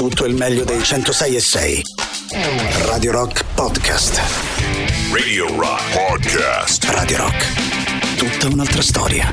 Tutto il meglio dei 106 e 6. Radio Rock Podcast. Radio Rock Podcast. Radio Rock. Tutta un'altra storia.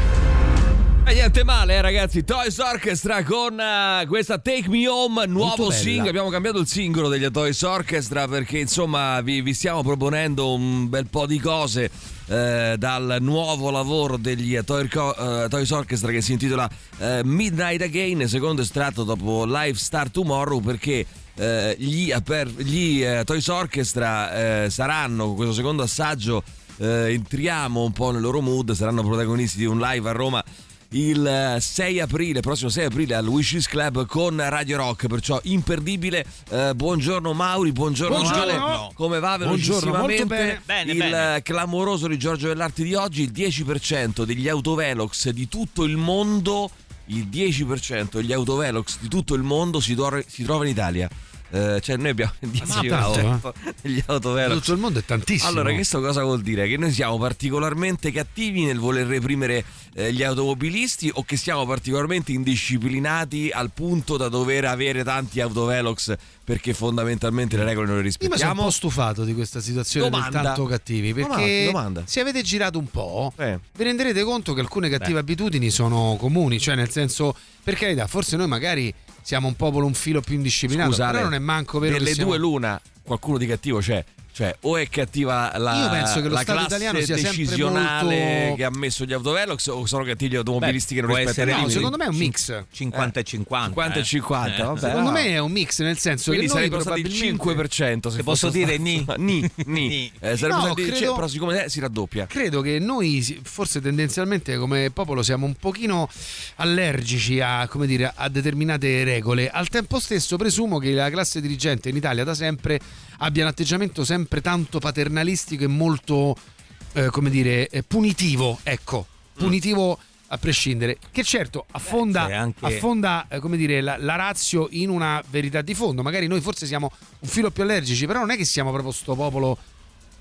E niente male, eh, ragazzi. Toys Orchestra con eh, questa Take Me Home, nuovo singolo. Abbiamo cambiato il singolo degli Toys Orchestra perché insomma vi, vi stiamo proponendo un bel po' di cose. Eh, dal nuovo lavoro degli eh, Toys Orchestra che si intitola eh, Midnight Again, secondo estratto dopo Live Star Tomorrow perché eh, gli, aper- gli eh, Toys Orchestra saranno con questo secondo assaggio entriamo un po' nel loro mood saranno protagonisti di un live a Roma il eh, 6 aprile, prossimo 6 aprile al Wishes Club con Radio Rock, perciò imperdibile. Eh, buongiorno Mauri, buongiorno, Buongiorno. Ale. Come va Buongiorno, velocissimamente? bene. Bene, il bene. eh, clamoroso di Giorgio Vellarti di oggi, il 10% degli autovelox di tutto il mondo, il 10% degli autovelox di tutto il mondo si, tor- si trova in Italia. Eh, cioè noi abbiamo il tanto, 10% degli autovelox. Tutto il mondo è tantissimo. Allora, questo cosa vuol dire? Che noi siamo particolarmente cattivi nel voler reprimere eh, gli automobilisti o che siamo particolarmente indisciplinati al punto da dover avere tanti autovelox perché fondamentalmente le regole non le Io mi sono un rispettiamo? po' stufato di questa situazione Domanda. tanto cattivi perché Domanda, se avete girato un po' Eh. vi renderete conto che alcune cattive abitudini sono comuni, cioè nel senso per carità, forse noi magari siamo un popolo un filo più indisciplinato, Scusa, però non è manco vero Delle siamo... due l'una, qualcuno di cattivo c'è. Cioè, o è cattiva la, Io penso che lo la Stato classe italiano sia sempre decisionale molto- che ha messo gli autovelox o sono cattivi gli automobilisti Beh, che non rispettano essere No, secondo me è un mix. 50 e 50. 50 e eh. 50, Eh. vabbè. Secondo no. me è un mix, nel senso Quindi che noi sarebbero stati il probabilmente 5% se posso dire ni? Ni, ni. Eh, sarebbe No, stato il credo- cioè, però siccome eh, si raddoppia. Credo che noi forse tendenzialmente come popolo siamo un pochino allergici a, come dire, a determinate regole. Al tempo stesso presumo che la classe dirigente in Italia da sempre abbia un atteggiamento sempre tanto paternalistico e molto, eh, come dire, eh, punitivo. Ecco, punitivo a prescindere. Che certo affonda, anche- affonda eh, come dire, la, la razio in una verità di fondo. Magari noi forse siamo un filo più allergici, però non è che siamo proprio sto popolo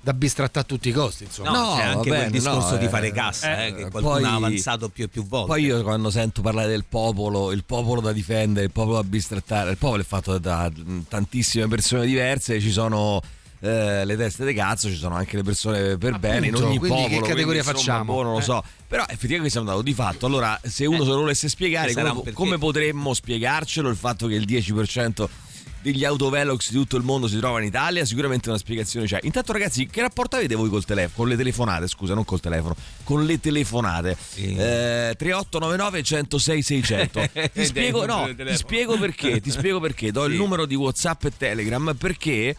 da bistrattare a tutti i costi. Insomma. No, No, c'è anche bene, quel discorso no, di eh, fare cassa, eh, eh, che qualcuno poi- ha avanzato più e più volte. Poi io quando sento parlare del popolo, il popolo da difendere, il popolo da bistrattare, il popolo è fatto da tantissime persone diverse, ci sono eh, le teste di cazzo, ci sono anche le persone per bene in Appunto, ogni quindi che popolo. categoria insomma, facciamo? boh, non lo Eh. so. Però effettivamente siamo dato di fatto. Allora, se uno Eh, se lo volesse spiegare, come, come potremmo spiegarcelo il fatto che il 10% degli autovelox di tutto il mondo si trova in Italia? Sicuramente una spiegazione c'è. Intanto, ragazzi, che rapporto avete voi col telefono? Con le telefonate, scusa, non col telefono, con le telefonate. Sì. Eh, 3899 106 600. Ti spiego, no, ti spiego perché. Ti spiego perché. Do il Sì. numero di WhatsApp e Telegram perché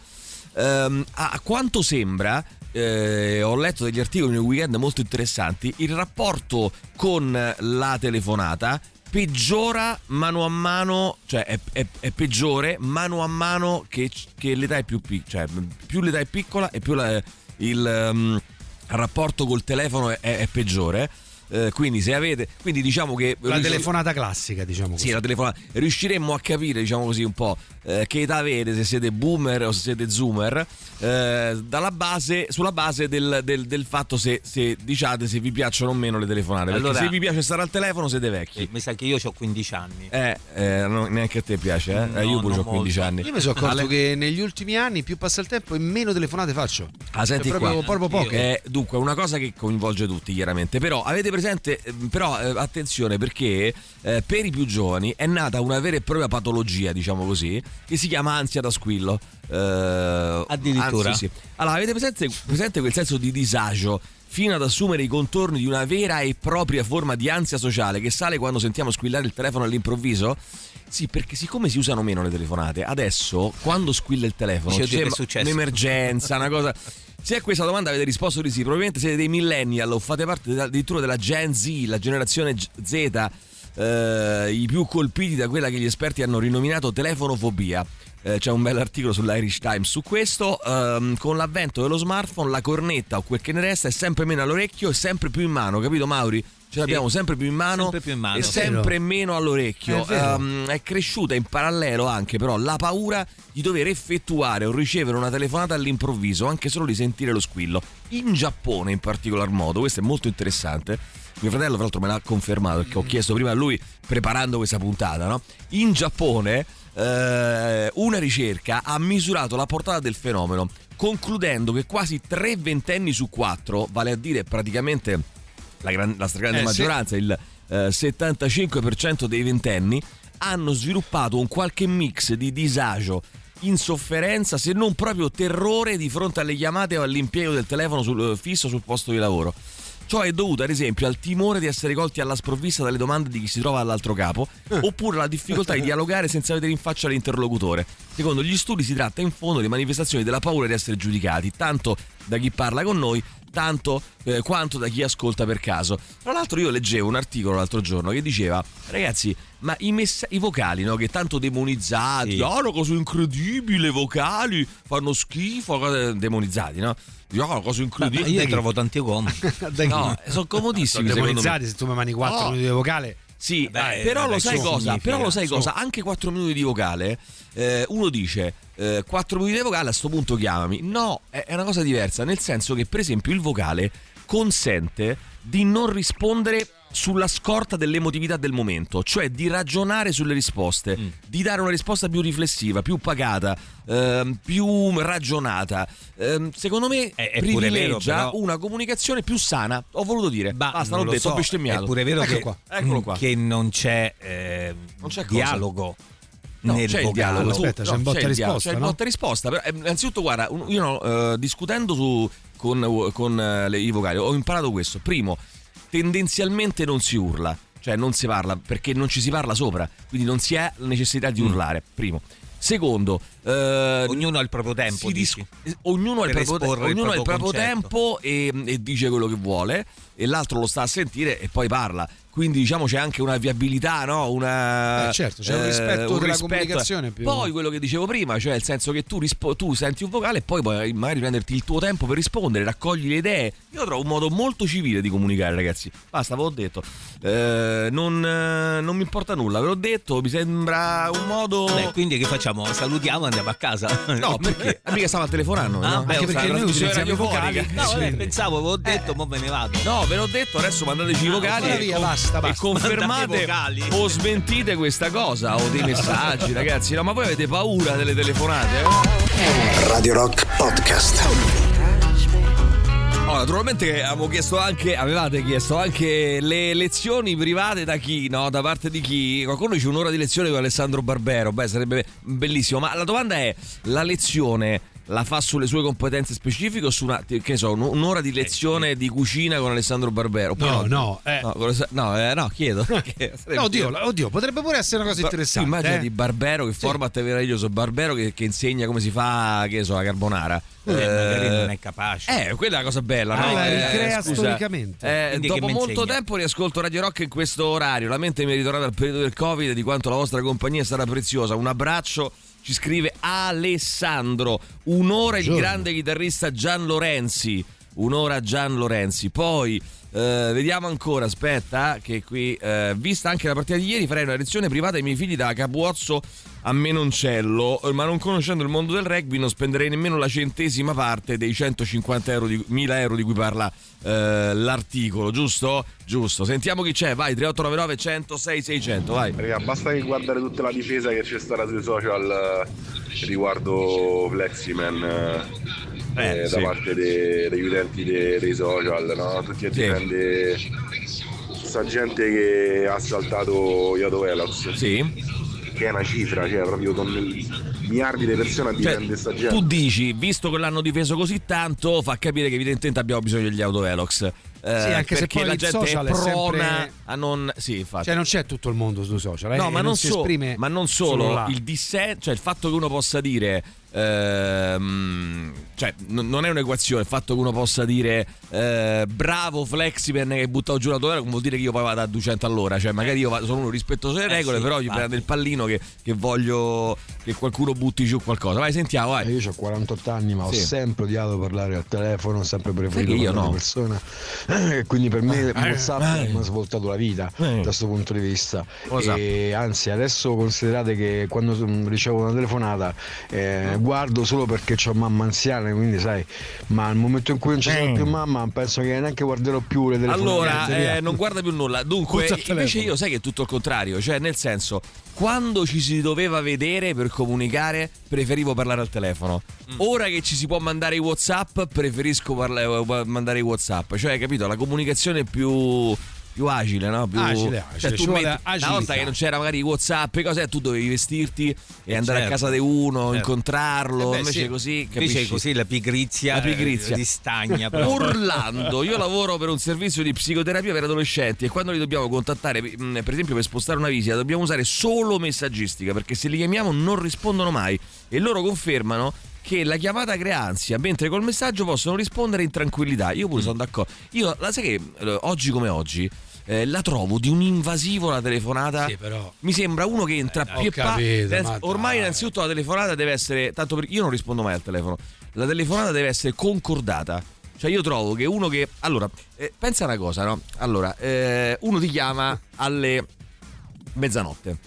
ehm, a a quanto sembra. eh, ho letto degli articoli nel weekend molto interessanti. Il rapporto con la telefonata peggiora mano a mano, cioè è, è- è peggiore mano a mano che, che l'età è più piccola, cioè più l'età è piccola e più la- il ehm, rapporto col telefono è, è peggiore. Eh, quindi se avete, quindi diciamo che La telefonata classica, diciamo così. sì, la telefonata. Riusciremmo a capire, diciamo così, un po' eh, che età avete, se siete boomer o se siete zoomer, eh, dalla base, sulla base del, del- del fatto se, se diciate se vi piacciono o meno le telefonate. Perché Allora- se vi piace stare al telefono siete vecchi. Sì, mi sa che io ho 15 anni. Eh, eh, no, neanche a te piace, eh? No, Eh, io pure ho 15 molto. anni. Io mi sono accorto Ale- che negli ultimi anni più passa il tempo e meno telefonate faccio. Ah, senti Cioè, proprio, qua. proprio poche. Eh, dunque, una cosa che coinvolge tutti, chiaramente. Però avete presente, eh, però eh, attenzione perché eh, per i più giovani è nata una vera e propria patologia, diciamo così, che si chiama ansia da squillo. Eh, Addirittura? anzi, sì. Allora, avete presente, presente quel senso di disagio? Fino ad assumere i contorni di una vera e propria forma di ansia sociale che sale quando sentiamo squillare il telefono all'improvviso? Sì, perché siccome si usano meno le telefonate, adesso quando squilla il telefono Dice, c'è che è successo? un'emergenza, una cosa. Se a questa domanda avete risposto di sì, probabilmente siete dei millennial o fate parte addirittura della Gen Z, la generazione Z, eh, i più colpiti da quella che gli esperti hanno rinominato telefonofobia. Eh, c'è un bell'articolo sull'Irish Times su questo. ehm, con l'avvento dello smartphone, la cornetta o quel che ne resta è sempre meno all'orecchio e sempre più in mano, capito Mauri? Ce l'abbiamo sempre più in mano, Sempre più in mano. e sempre meno all'orecchio. È. Ehm, è cresciuta in parallelo anche però la paura di dover effettuare o ricevere una telefonata all'improvviso, anche solo di sentire lo squillo. In Giappone in particolar modo, questo è molto interessante. Mio fratello, tra l'altro, me l'ha confermato perché ho chiesto prima a lui preparando questa puntata. No? In Giappone eh, una ricerca ha misurato la portata del fenomeno, concludendo che quasi tre ventenni su quattro, vale a dire praticamente la, gran- la stragrande Eh, sì. maggioranza, il eh, 75% dei ventenni, hanno sviluppato un qualche mix di disagio, insofferenza, se non proprio terrore di fronte alle chiamate o all'impiego del telefono sul- fisso sul posto di lavoro. Ciò è dovuto ad esempio al timore di essere colti alla sprovvista dalle domande di chi si trova all'altro capo, oppure alla difficoltà di dialogare senza vedere in faccia l'interlocutore. Secondo gli studi si tratta in fondo di manifestazioni della paura di essere giudicati, tanto da chi parla con noi, tanto eh, quanto da chi ascolta per caso. Tra l'altro io leggevo un articolo l'altro giorno che diceva, ragazzi, ma i, messa- i vocali, no, che tanto demonizzati, Sì. ah, una cosa incredibile, vocali fanno schifo, cose- demonizzati, no? Ah, una cosa Ma incredibile. io ne trovo tanti uomini. Dai, No, sono comodissimi sono demonizzati se tu mi mani 4 Oh. minuti di vocale. Sì, Vabbè, però vabbè, lo sai cosa? Però lo sai cosa? Anche 4 minuti di vocale, eh, uno dice 4 minuti di vocale, a sto punto chiamami. No, è, una cosa diversa, nel senso che per esempio il vocale consente di non rispondere sulla scorta dell'emotività del momento, cioè di ragionare sulle risposte, Mm. di dare una risposta più riflessiva, più pagata, ehm, più ragionata. Ehm, secondo me È- è vero, privilegia però- una comunicazione più sana. Ho voluto dire, Ma basta, l'ho detto, so, ho bestemmiato. È pure vero Ecco che, qua, eccolo qua. che non c'è, eh, Non c'è cosa? No, nel c'è il vocale. dialogo. Aspetta, c'è No, un botta il dialogo, risposta, C'è il no? botta risposta. Però, eh, innanzitutto, guarda, io eh, discutendo su, con, con, eh, i vocali ho imparato questo. Primo, tendenzialmente non si urla, cioè non si parla perché non ci si parla sopra, quindi non si ha necessità Mm. di urlare. Primo. Secondo, eh, Ognuno ha il proprio tempo, dis- ognuno ha il proprio, te- il ognuno ha il proprio proprio concetto. tempo e, e dice quello che vuole e l'altro lo sta a sentire e poi parla. Quindi diciamo c'è anche una viabilità, no? Una, Eh, certo, c'è un rispetto della comunicazione più- Poi quello che dicevo prima, cioè il senso che tu, rispo- tu senti un vocale e poi puoi magari prenderti il tuo tempo per rispondere, raccogli le idee. Io trovo un modo molto civile di comunicare, ragazzi. Basta, ve l'ho detto. Eh, non, eh, non mi importa nulla, ve l'ho detto, mi sembra un modo... Beh, quindi che facciamo? Salutiamo e andiamo a casa. No, perché? Ah, mica stava telefonando. Ah, no? beh, Anche perché noi trasmissione i vocali. No, vabbè, pensavo, avevo detto, mo me ne vado. No, ve l'ho detto, adesso mandateci i vocali via, e, via, con- basta, e basta. confermate Mandate vocali. o smentite questa cosa o dei messaggi, ragazzi. No, ma voi avete paura delle telefonate? eh? Radio Rock Podcast. Oh, naturalmente avevamo chiesto anche, avevate chiesto anche le lezioni private da chi, no? Da parte di chi? Qualcuno dice un'ora di lezione con Alessandro Barbero, beh sarebbe bellissimo, ma la domanda è, la lezione la fa sulle sue competenze specifiche o su una, so, un- un'ora di lezione di cucina con Alessandro Barbero? Oppure No, no, eh. No, no, eh, no, chiedo. No, oddio, oddio, potrebbe pure essere una cosa interessante. Sì, immagina eh. di Barbero, che format meraviglioso. Barbero che, che insegna come si fa, che so, la carbonara. Eh, magari non è capace. Eh, quella è la cosa bella, Ah, no? la Eh, ricrea scusa, storicamente. eh, dopo molto tempo riascolto Radio Rock in questo orario. La mente mi è ritornata al periodo del Covid e di quanto la vostra compagnia sarà preziosa. Un abbraccio. Ci scrive Alessandro. Un'ora il Buongiorno. grande chitarrista Gian Lorenzi. Un'ora Gian Lorenzi. Poi eh, vediamo ancora. Aspetta, che qui, eh, vista anche la partita di ieri, farei una lezione privata ai miei figli da Capuozzo a Menoncello. eh, Ma non conoscendo il mondo del rugby, non spenderei nemmeno la centesima parte dei 150 euro di, 1000 euro di cui parla eh, l'articolo, giusto? Giusto. Sentiamo chi c'è. Vai, 3899 106 600. Vai. Raga, basta che guardare tutta la difesa che c'è stata sui social eh, riguardo Fleximan eh, Eh, eh, sì. da parte de- degli utenti de- dei social, no? Tutti a Sì. difendere questa gente che ha saltato Yodo Velox, Sì. Che è una cifra, cioè proprio con miliardi di persone a Cioè, difendere questa gente. tu dici, visto che l'hanno difeso così tanto, fa capire che evidentemente abbiamo bisogno degli autovelox. Eh, Sì, anche se perché poi la gente è social è prona sempre- a non. Sì, infatti. Cioè, non c'è tutto il mondo sui social, eh, No, ma non, so- ma non solo, il dissenso, cioè il fatto che uno possa dire, ehm, cioè n- non è un'equazione, il fatto che uno possa dire eh, bravo Flexipen che hai buttato giù la tua non vuol dire che io poi vado a 200 all'ora, cioè magari io vado- sono uno rispettoso delle Eh regole, sì, però gli prendo il pallino che, che voglio, che qualcuno butti giù qualcosa. Vai, sentiamo, vai. Eh, Io ho 48 anni, ma Sì. ho sempre odiato parlare al telefono, ho sempre preferito io parlare no. di persona. Quindi per me WhatsApp eh. mi ha svoltato la vita Eh. da questo punto di vista. WhatsApp. E anzi, adesso considerate che quando mm, ricevo una telefonata eh, guardo solo perché ho mamma anziana, quindi sai, ma al momento in cui non ci sono più mamma, penso che neanche guarderò più le telefonate. Allora, eh, non guarda più nulla. Dunque, invece io sai che è tutto il contrario, cioè nel senso, quando ci si doveva vedere per comunicare, preferivo parlare al telefono. Mm. Ora che ci si può mandare i WhatsApp, preferisco parla- eh, mandare i WhatsApp. Cioè, capito, la comunicazione più più agile, no? Più, Agile, agile, Cioè, ci tu metti- una volta che non c'era magari WhatsApp e cose, tu dovevi vestirti e andare a certo. casa di uno, Certo. incontrarlo, Eh beh, invece sì. così, Invece capisci? così la pigrizia, La pigrizia. eh, di stagna. proprio. Orlando, io lavoro per un servizio di psicoterapia per adolescenti e quando li dobbiamo contattare, mh, per esempio per spostare una visita, dobbiamo usare solo messaggistica perché se li chiamiamo non rispondono mai e loro confermano che la chiamata crea ansia, mentre col messaggio possono rispondere in tranquillità. Io pure sono d'accordo. Io, la sai che eh, oggi come oggi eh, la trovo di un invasivo la telefonata. Sì, però. Mi sembra uno che entra dai, più capito, eh, ma Ormai dai. innanzitutto la telefonata deve essere tanto per io non rispondo mai al telefono. La telefonata deve essere concordata. Cioè io trovo che uno che allora eh, pensa una cosa, no? Allora, eh, uno ti chiama alle mezzanotte.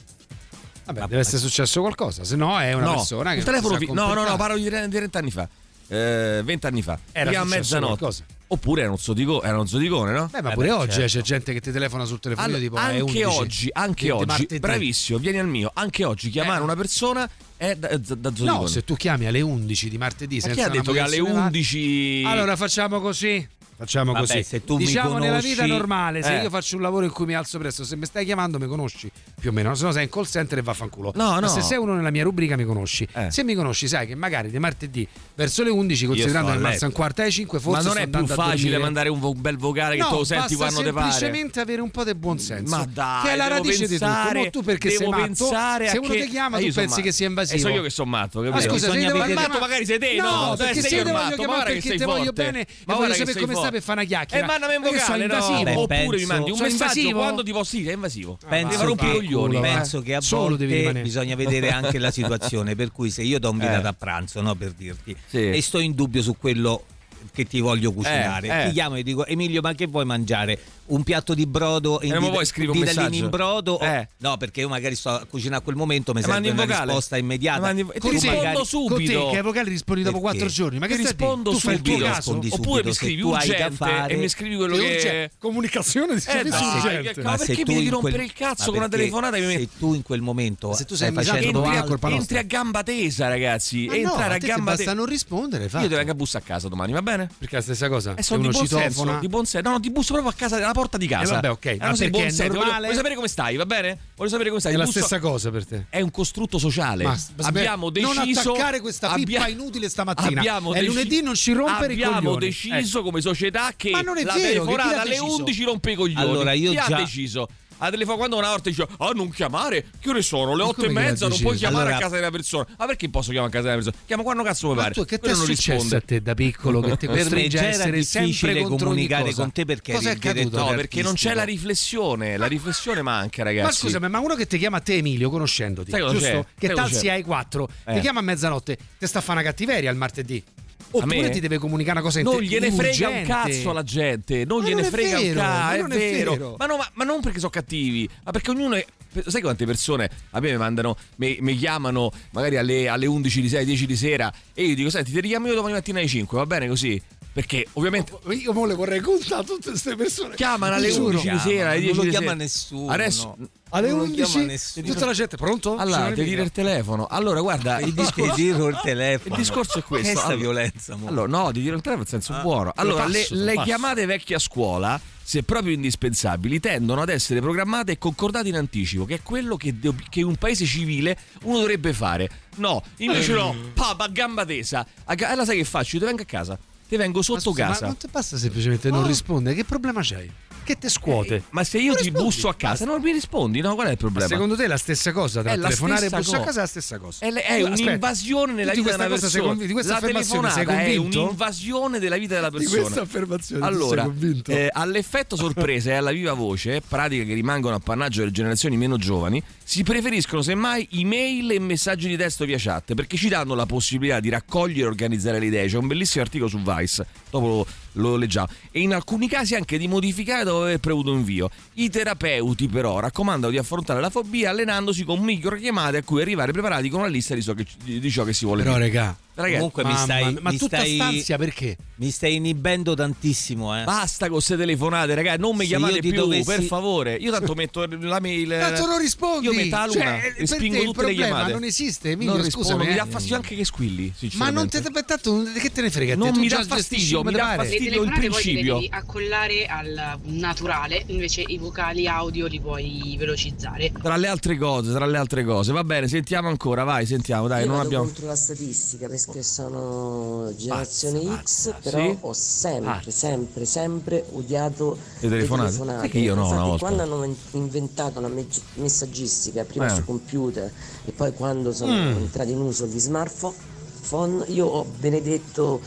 Vabbè, deve essere successo qualcosa, se no è una no, persona che il telefono sa no, no, no, parlo di 30 anni fa. Eh, 20 anni fa. Era a mezzanotte. qualcosa. Oppure era uno zotico- era uno zoticone, no? Beh, ma Eh pure beh, oggi certo. eh, c'è gente che ti telefona sul telefonino Allora, tipo è anche 11 oggi, anche oggi, martedì. bravissimo, vieni al mio. Anche oggi chiamare Eh. una persona è da, da, da zoticone. No, se tu chiami alle 11 di martedì Ma senza chi ha detto che alle motivazione 11 valida- Allora facciamo così. Facciamo Vabbè, così. se tu mi diciamo nella conosci- vita normale, se Eh. io faccio un lavoro in cui mi alzo presto, se mi stai chiamando mi conosci più o meno, se no sei in call center e vaffanculo. No, Ma no. se sei uno nella mia rubrica mi conosci. Eh. Se mi conosci sai che magari di martedì verso le 11, considerando che a mazza un quarto alle 5, forse Ma non è più facile mandare un, vo- un bel vocale che no, tu lo senti quando te pare. semplicemente avere un po' di buonsenso. Ma dai, che è la radice di tutto. pensare- Mo tu perché devo sei matto, pensare se a uno che- ti chiama Eh, tu pensi matto. che sia invasivo. E so io che sono matto, Ma scusa, se io magari sei te, no, No, perché se io il te voglio matto, chiamare che perché sei te voglio bene e Ma voglio che sapere come sta forte. Per fare una chiacchiera. E mandami un vocale, no? invasivo. Beh, Oppure mi penso- mandi un Sono messaggio invasivo? quando ti posso sì, è invasivo. Penso rompere i che- coglioni. culo, eh. Penso che a Solo devi volte bisogna vedere anche la situazione, per cui se io do invitato Eh. a pranzo, no, per dirti, Sì. e sto in dubbio su quello che ti voglio cucinare, Eh, eh. ti chiamo e dico Emilio ma che vuoi mangiare? Un piatto di brodo in Eh, di- poi scrivi un messaggio. in brodo? o- Eh. No, perché io magari sto a cucinare a quel momento, mi E serve una vocale. risposta immediata. E mandi e ti Tu rispondo magari- Con te subito. che ai vocali rispondi dopo Perché? quattro giorni. Ma che Ti rispondo Tu fai il tuo subito. caso? Rispondi Oppure subito, mi scrivi tu hai da urgente fare- e mi scrivi quello Che urgente. Comunicazione di Eh dai, urgente. ma perché mi devi rompere il cazzo con una telefonata che mi- Se tu in quel momento Se tu stai facendo entri, a, gamba tesa, ragazzi. Entrare a gamba basta tesa. non rispondere, Io ti vengo a bussa a casa domani, va bene? Perché è la stessa cosa. E Se sono di buon senso, di buon senso. No, no, ti busso proprio a casa, alla porta di casa. Eh, vabbè, ok, Eh, ma non sei perché buon è senso. Voglio, normale? voglio sapere come stai, va bene? Voglio sapere come stai. è la busso- stessa cosa per te. È un costrutto sociale. Ma- ma abbiamo non deciso attaccare questa pippa inutile stamattina. Abbiamo È deci- lunedì, non ci rompere i Abbiamo coglioni. deciso come società che Ma non è la vero, telefonata alle deciso? 11 rompe i coglioni. Allora, io Chi ha già- deciso? A telefono quando una volta dice "Ah, non chiamare, che ore sono? Le 8 e mezza, non puoi chiamare a Allora- casa della persona". Ma perché posso chiamare a casa della persona? Chiama quando cazzo vuoi Ma pare. tu che Quello non risponde. a te da piccolo che ti costringe a essere difficile comunicare con te perché Cosa è accaduto? No, perché non c'è la riflessione, la riflessione manca, ragazzi. Ma scusami, ma uno che ti chiama a te Emilio, conoscendoti, giusto? Che cosa talsi ai 4, Eh. ti chiama a mezzanotte, ti sta a fare una cattiveria il martedì. Oppure ti deve comunicare una cosa Non inte- gliene frega un urgente. cazzo alla gente, non Ma gliene non frega un vero, cazzo, ma è, non è vero. vero. Ma, no, ma, ma non perché sono cattivi, ma perché ognuno è. Sai quante persone a me mi mandano, mi, mi chiamano magari alle, alle 11 di sera, 10 di sera e io dico: Senti, ti richiamo io domani mattina alle 5, va bene così? Perché ovviamente Io mo le vorrei contare tutte queste persone. chiamano alle Ti giuro. 11 di sera, alle non 10 lo di chiama sera. nessuno. Adesso Alle Non lo chiama 11 nessuno. tutta la gente pronto? allora Emilio? dire il telefono. Allora, guarda, il discorso il telefono. Il discorso è questo. Questa Allora- violenza. mo. Allora, no, di dire il telefono in senso Ah, buono. lo Allora, passo, le, lo le chiamate vecchie a scuola, se proprio indispensabili, tendono ad essere programmate e concordate in anticipo, che è quello che, de- che un paese civile uno dovrebbe fare. No, invece no, papa, a gamba tesa. A allora sai che faccio? Io ti vengo a casa. Ti vengo Ma sotto scusa, casa. Ma non ti basta semplicemente non rispondere, che problema c'hai? Che te scuote. Ma se io ti busso a casa, non mi rispondi, no? Qual è il Ma problema? secondo te è la stessa cosa? Tra È telefonare e bussare a casa è la stessa cosa. È, le- è aspetta, un'invasione nella di vita questa della persona. convi- di questa la affermazione sei telefonata è convinto? un'invasione della vita della Di persona. questa affermazione Allora, sei convinto? eh, all'effetto sorpresa e alla viva voce, pratiche che rimangono appannaggio delle generazioni meno giovani, si preferiscono semmai email e messaggi di testo via chat perché ci danno la possibilità di raccogliere e organizzare le idee. C'è un bellissimo articolo su Vice, dopo lo, leggiamo, e in alcuni casi anche di modificare dopo aver prevuto invio. I terapeuti però raccomandano di affrontare la fobia allenandosi con microchiamate a cui arrivare preparati con una lista di, so che- di ciò che si vuole Però, regà, Ragazzi, Comunque mi mamma stai, mia, ma mi tutta stai, stanzia perché? mi stai inibendo tantissimo, eh. Basta con queste telefonate, ragazzi, non mi Se chiamate più, dovessi- per favore. Io tanto metto la mail. Tanto non rispondi. Io metto la luna Cioè, e spingo tutte le problema chiamate. non esiste, Emilio, non scusami, rispondo, mi eh. dà fastidio anche che squilli. Ma non te tanto che te ne frega? Non Tu mi dà fastidio, mi dà fastidio. Le il poi le principio. devi accollare al naturale, invece i vocali audio li puoi velocizzare. Tra le altre cose, tra le altre cose. Va bene, sentiamo ancora, vai, sentiamo, dai, Io non abbiamo. contro la statistica perché sono generazione Pazza, X, però sì? ho sempre, sempre, sempre odiato Le telefonate? Sai che io no, una Infatti, volta. quando hanno in- inventato la messaggistica, prima Eh. su computer e poi quando sono Mm. entrati in uso gli smartphone, io ho benedetto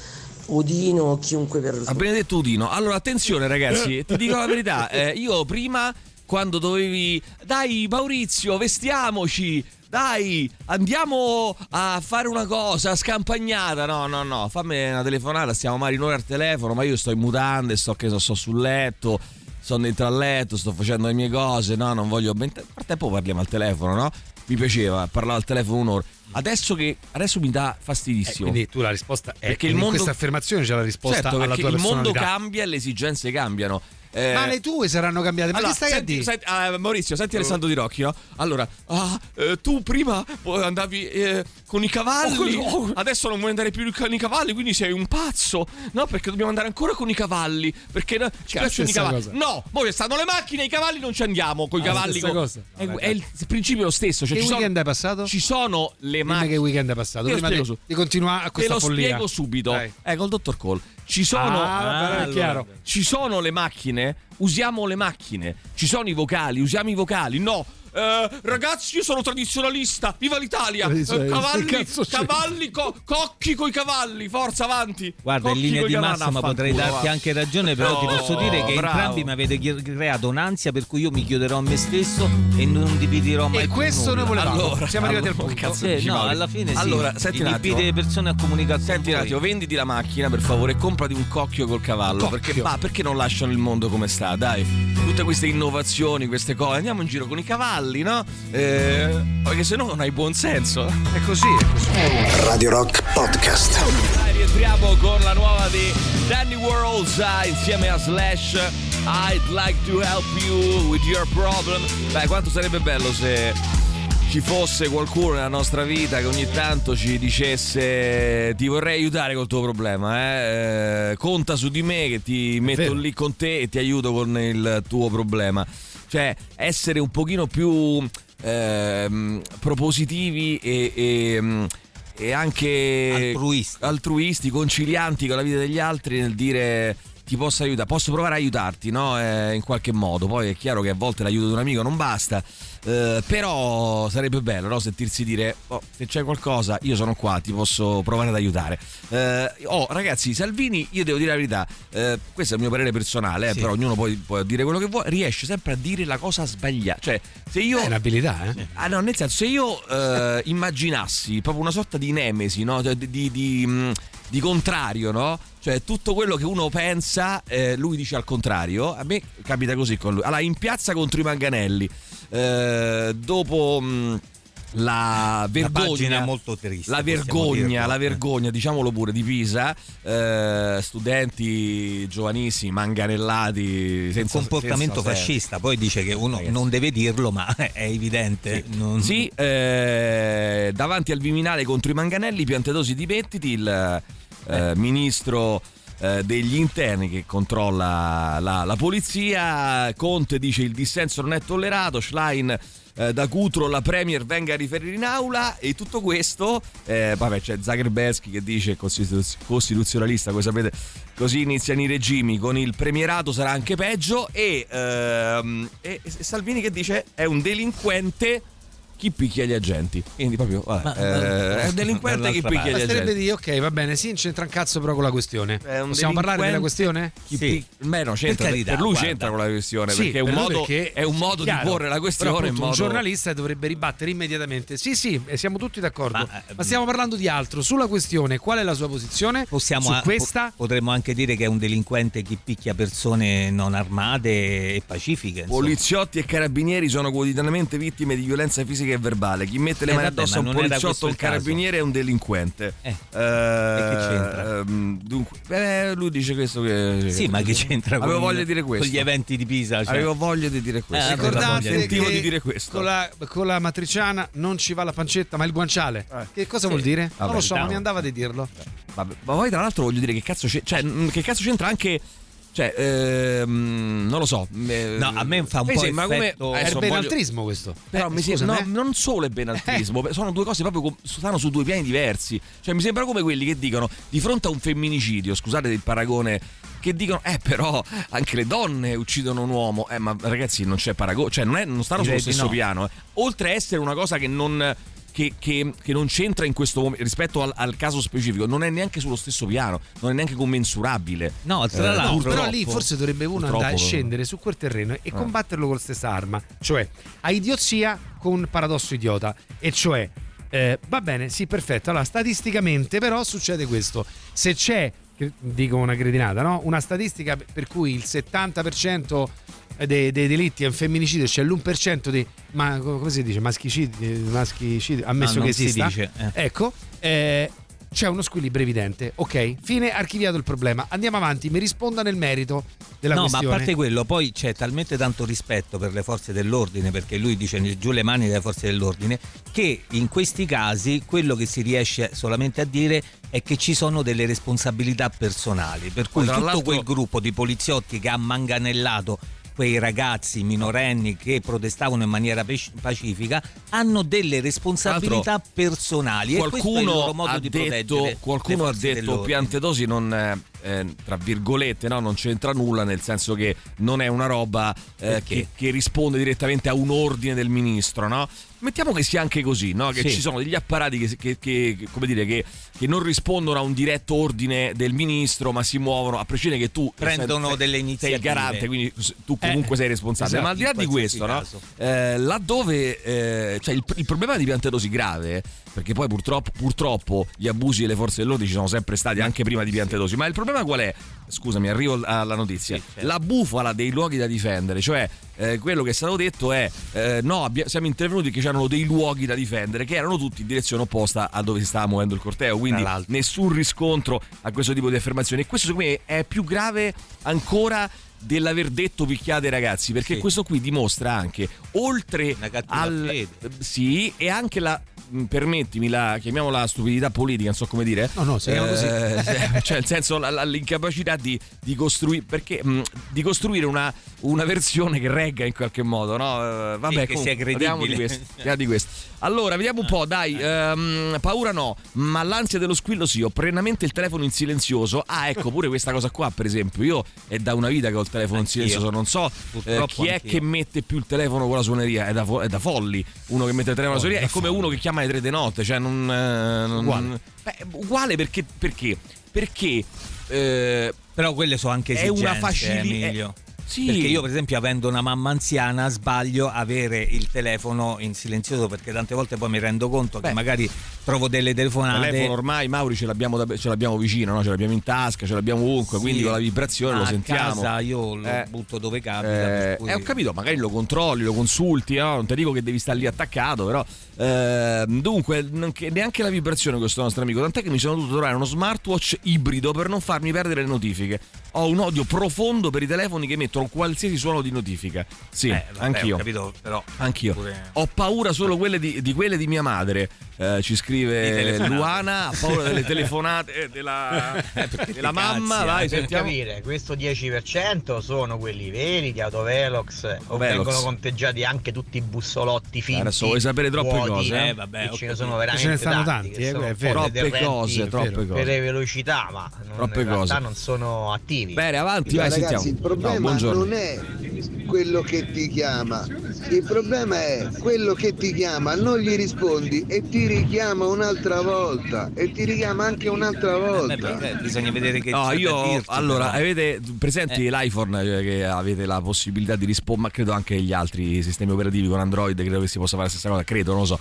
Udino o chiunque per A Benedetto Udino. Allora, attenzione, ragazzi, ti dico la verità. eh, io prima, quando dovevi. Dai, Maurizio, vestiamoci. Dai, andiamo a fare una cosa scampagnata. No, no, no, fammi una telefonata. Stiamo magari noi al telefono. Ma io sto in mutande, sto che so, sto sul letto. Sono dentro al letto, sto facendo le mie cose. No, non voglio. Nel frattempo parliamo al telefono, no? Mi piaceva parlare al telefono un'ora. Adesso che adesso mi dà Eh, fastidissimo. quindi tu la risposta è Perché il in mondo- questa affermazione c'è la risposta certo, alla perché tua il mondo cambia e le esigenze cambiano. Eh, Ma le tue saranno cambiate, ma allora, che stai senti, a dire? senti- ah, Maurizio, senti Alessandro Di Rocchi, no? Allora, ah, eh, tu prima eh, andavi eh, con i cavalli, Oh, oh. adesso non vuoi andare più con i cavalli, quindi sei un pazzo, no? Perché dobbiamo andare ancora con i cavalli, perché no, ci è piacciono i cavalli. cosa. No, poi stanno le macchine, i cavalli non ci andiamo con i Ah, cavalli. con- cosa. È, è il principio lo stesso. Cioè Che ci sono- weekend hai passato? Ci sono le macchine. che weekend è passato, Te prima spiego di, di continuare a Te questa lo follia. spiego subito. Dai. Eh, col dottor Cole. Ci sono. Ah, è allora. chiaro. Ci sono le macchine, usiamo le macchine. Ci sono i vocali, usiamo i vocali. No. Eh, ragazzi, io sono tradizionalista. Viva l'Italia! Eh, cavalli, cavalli, co- cocchi coi cavalli. Forza avanti. Guarda, in Cocchi linea coi di massima potrei Vaffanculo, darti va. anche ragione, però ti No, posso dire che bravo. entrambi mi avete creato un'ansia per cui io mi chiuderò a me stesso e non dividerò mai E più questo nulla. noi volevamo. Allora, Siamo arrivati allora, al punto. cazzo Sì, dici, no, alla fine sì. Allora, senti un attimo. le persone a comunicare con Senti un attimo, venditi la macchina per favore e comprati un cocchio col cavallo. Cocchio. Perché, bah, perché non lasciano il mondo come sta? Dai, tutte queste innovazioni, queste cose. Andiamo in giro con i cavalli, no? Eh, perché se no non hai buon senso. È così, è così. Radio Rock Podcast. Dai, rientriamo con la nuova di Danny Worlds eh, insieme a Slash. I'd like to help you with your problem. Beh, quanto sarebbe bello se ci fosse qualcuno nella nostra vita che ogni tanto ci dicesse ti vorrei aiutare col tuo problema, eh? Eh, conta su di me che ti metto lì con te e ti aiuto con il tuo problema. Cioè, essere un pochino più ehm, propositivi e, e, e anche Altruisti. altruisti, concilianti con la vita degli altri nel dire ti posso aiutare, posso provare a aiutarti, no? Eh, in qualche modo. Poi è chiaro che a volte l'aiuto di un amico non basta, eh, però sarebbe bello no? sentirsi dire "Oh, se c'è qualcosa io sono qua, ti posso provare ad aiutare. Eh, oh ragazzi, Salvini, io devo dire la verità, eh, questo è il mio parere personale, eh, Sì. però ognuno può, può dire quello che vuole, riesce sempre a dire la cosa sbagliata. Cioè, se io... È un'abilità, eh? Ah no, nel senso, se io eh, immaginassi proprio una sorta di nemesi, no? Cioè, Di, di- di, mh, di contrario, no? Cioè, tutto quello che uno pensa, eh, lui dice al contrario. A me capita così con lui. Allora, in piazza contro i manganelli, eh, dopo. mh, la vergogna molto triste, la vergogna la vergogna diciamolo pure di Pisa eh, studenti giovanissimi manganellati senza comportamento senza fascista. Poi dice che uno Ragazzi. non deve dirlo, ma è evidente. Non- Sì, eh, davanti al Viminale contro i Manganelli, Piantedosi dimettiti, il eh, ministro eh, degli interni che controlla la, la polizia, Conte dice il dissenso non è tollerato, Schlein eh, da Cutro la Premier venga a riferire in aula e tutto questo, eh, vabbè c'è Zagerbeschi che dice costituz- costituzionalista, come sapete, così iniziano i regimi, con il premierato sarà anche peggio e, ehm, e- e Salvini che dice è un delinquente chi picchia gli agenti. Quindi proprio, vabbè, Ma- eh, è un delinquente chi picchia gli agenti. dire, ok, va bene, sì, non c'entra un cazzo però con la questione. Possiamo parlare della questione? Chi Sì. pic- Beh, no, c'entra, Per carità, per lui guarda. c'entra con la questione Sì, perché è un per modo, perché- è un modo chiaro, di porre la però questione in appunto modo un giornalista dovrebbe ribattere immediatamente sì sì e siamo tutti d'accordo Ma, ma, stiamo parlando di altro sulla questione qual è la sua posizione Possiamo su a- questa po- potremmo anche dire che è un delinquente chi picchia persone non armate e pacifiche. insomma. Poliziotti e carabinieri sono quotidianamente vittime di violenza fisica e verbale. Chi mette le Eh, mani addosso a un non poliziotto un carabiniere è un delinquente. Eh, e che c'entra? ehm, dunque, beh, lui dice questo che. Sì, ma che c'entra con, Avevo voglia di dire questo. con gli eventi di Pisa? Cioè. Avevo voglia di dire questo. Eh, ricordate Sentivo di dire questo. con la, con la matriciana non ci va la pancetta ma il guanciale Eh. che cosa vuol dire? Vabbè, non lo so ma dai. mi andava di dirlo Vabbè, ma poi tra l'altro voglio dire che cazzo, c'è- cioè, che cazzo c'entra anche. Cioè, ehm, non lo so. eh, No, a me fa un po' sembra effetto- come. è il voglio- benaltrismo questo Però Eh, mi sembra, no, eh. non solo il benaltrismo, sono due cose proprio com- stanno su due piani diversi. Cioè, mi sembra come quelli che dicono di fronte a un femminicidio, scusate il paragone, che dicono, eh, però anche le donne uccidono un uomo. Eh, ma ragazzi, non c'è paragone, cioè, non, è- non stanno sullo stesso no. piano. eh. Oltre a essere una cosa che non. Che, che- che non c'entra in questo momento rispetto al, al caso specifico, non è neanche sullo stesso piano, non è neanche commensurabile. No, tra Eh, l'altro- però lì forse dovrebbe uno andare a scendere su quel terreno e Eh. combatterlo con la stessa arma, cioè a idiozia con un paradosso idiota, e cioè eh, va bene, sì, perfetto. Allora, statisticamente, però, succede questo: se c'è, dico una cretinata, no? Una statistica per cui il 70% dei, dei delitti è un femminicidio, c'è l'1% di ma come si dice? Maschicidi, maschicidi ammesso No, che esista. dice, eh. Ecco, eh, c'è uno squilibrio evidente. Ok, fine archiviato il problema. Andiamo avanti, mi risponda nel merito della no, questione. ma a parte quello, poi c'è talmente tanto rispetto per le forze dell'ordine, perché lui dice giù le mani delle forze dell'ordine, che in questi casi quello che si riesce solamente a dire è che ci sono delle responsabilità personali, per cui Tra tutto quel gruppo di poliziotti che ha manganellato quei ragazzi minorenni che protestavano in maniera paci- pacifica hanno delle responsabilità personali e questo è il qualcuno loro modo ha di detto, proteggere qualcuno ha detto. Piantedosi non eh, eh, tra virgolette no, non c'entra nulla nel senso che non è una roba eh, che, che risponde direttamente a un ordine del ministro no? Mettiamo che sia anche così no? che Sì. ci sono degli apparati che, che- che- come dire, che, che non rispondono a un diretto ordine del ministro ma si muovono a prescindere che tu Prendono sei- delle sei iniziative. garante quindi tu comunque Eh, sei responsabile esatto, ma al di là di questo no? Eh, laddove eh, cioè il, il problema di Piantedosi grave perché poi purtroppo, purtroppo gli abusi delle forze dell'ordine ci sono sempre stati anche prima di Piantedosi ma il problema qual è? scusami arrivo alla notizia Sì, certo. la bufala dei luoghi da difendere cioè eh, quello che è stato detto è eh, no abbia- siamo intervenuti che c'erano dei luoghi da difendere che erano tutti in direzione opposta a dove si stava muovendo il corteo quindi nessun riscontro a questo tipo di affermazioni e questo secondo me è più grave ancora dell'aver detto picchiate ragazzi perché Sì. questo qui dimostra anche oltre Una al fede. sì e anche la permettimi la chiamiamola stupidità politica non so come dire No, no, si chiama così. Eh, cioè nel senso la- la- l'incapacità di, di costruire perché mh, di costruire una, una versione che regga in qualche modo no Eh, vabbè Sì, che comunque, sia credibile. di questo, di questo. allora vediamo un po' dai ehm, paura no ma l'ansia dello squillo sì ho perennemente il telefono in silenzioso ah ecco pure questa cosa qua per esempio io è da una vita che ho il telefono Anch'io. in silenzioso non so eh, chi è anch'io. che mette più il telefono con la suoneria è da, fo- è da folli uno che mette il telefono con la suoneria è come uno che chiama alle tre di notte cioè non, eh, non- Uguale. Beh, uguale perché perché perché eh, Però quelle sono anche È esigenze, una facili- Emilio. Sì. Perché io, per esempio, avendo una mamma anziana, sbaglio avere il telefono in silenzioso perché tante volte poi mi rendo conto Beh. che magari trovo delle il telefonate. telefono ormai Mauri ce l'abbiamo, da- ce l'abbiamo vicino no? ce l'abbiamo in tasca ce l'abbiamo ovunque Sì. quindi con la vibrazione Ma lo a sentiamo casa io lo Eh. butto dove capita. Eh, eh, ho capito, magari lo controlli, lo consulti, no? non ti dico che devi stare lì attaccato, però ehm, dunque neanche la vibrazione questo nostro amico, tant'è che mi sono dovuto trovare uno smartwatch ibrido per non farmi perdere le notifiche. Ho un odio profondo per i telefoni che emettono qualsiasi suono di notifica. Sì, Eh, vabbè, anch'io. Ho capito, però. Anch'io. pure- Ho paura solo quelle di, di quelle di mia madre. eh, ci scrive. Luana, ha paura delle telefonate della, della mamma. cazzi, Vai, eh, per sentiamo. capire, questo 10% sono quelli veri di Autovelox o Velox. vengono conteggiati anche tutti i bussolotti finti. Adesso vuoi sapere troppe vuoti, cose, eh? Eh, vabbè, ce ne sono veramente Ce ne stanno tanti, tanti, eh, sono Troppe cose, troppe per cose. le velocità, ma non, Troppe in realtà cose. non sono attivi. Bene, avanti, vai, Ragazzi, sentiamo. il problema No, non è quello che ti chiama, il problema è quello che ti chiama, non gli rispondi e ti richiama un'altra volta e ti richiama anche un'altra Eh, volta. beh, bisogna vedere che No, io dirci, allora però. avete presenti Eh. l'iPhone eh, che avete la possibilità di rispondere, ma credo anche gli altri sistemi operativi con Android, credo che si possa fare la stessa cosa, credo, non lo so.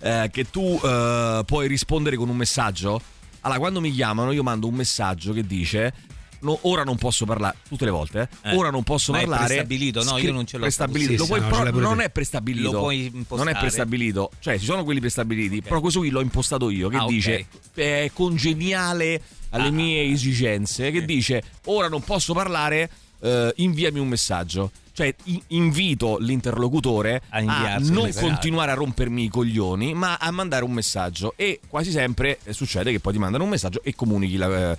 eh, che tu eh, puoi rispondere con un messaggio. Allora, quando mi chiamano, io mando un messaggio che dice. "No, ora non posso parlare tutte le volte. eh. Eh. Ora non posso Ma è parlare. prestabilito? No, io non ce l'ho Prestabilito. Sì, Lo puoi no, pro- pure non è prestabilito. Lo puoi non è impostare. prestabilito. Cioè, ci sono quelli prestabiliti. Però questo qui l'ho impostato io. Che Ah, dice è congeniale alle Ah. mie esigenze. Che dice ora non posso parlare. eh, inviami un messaggio. Cioè, invito l'interlocutore A a, non continuare a rompermi i coglioni, ma a mandare un messaggio. E quasi sempre eh, succede che poi ti mandano un messaggio e comunichi la.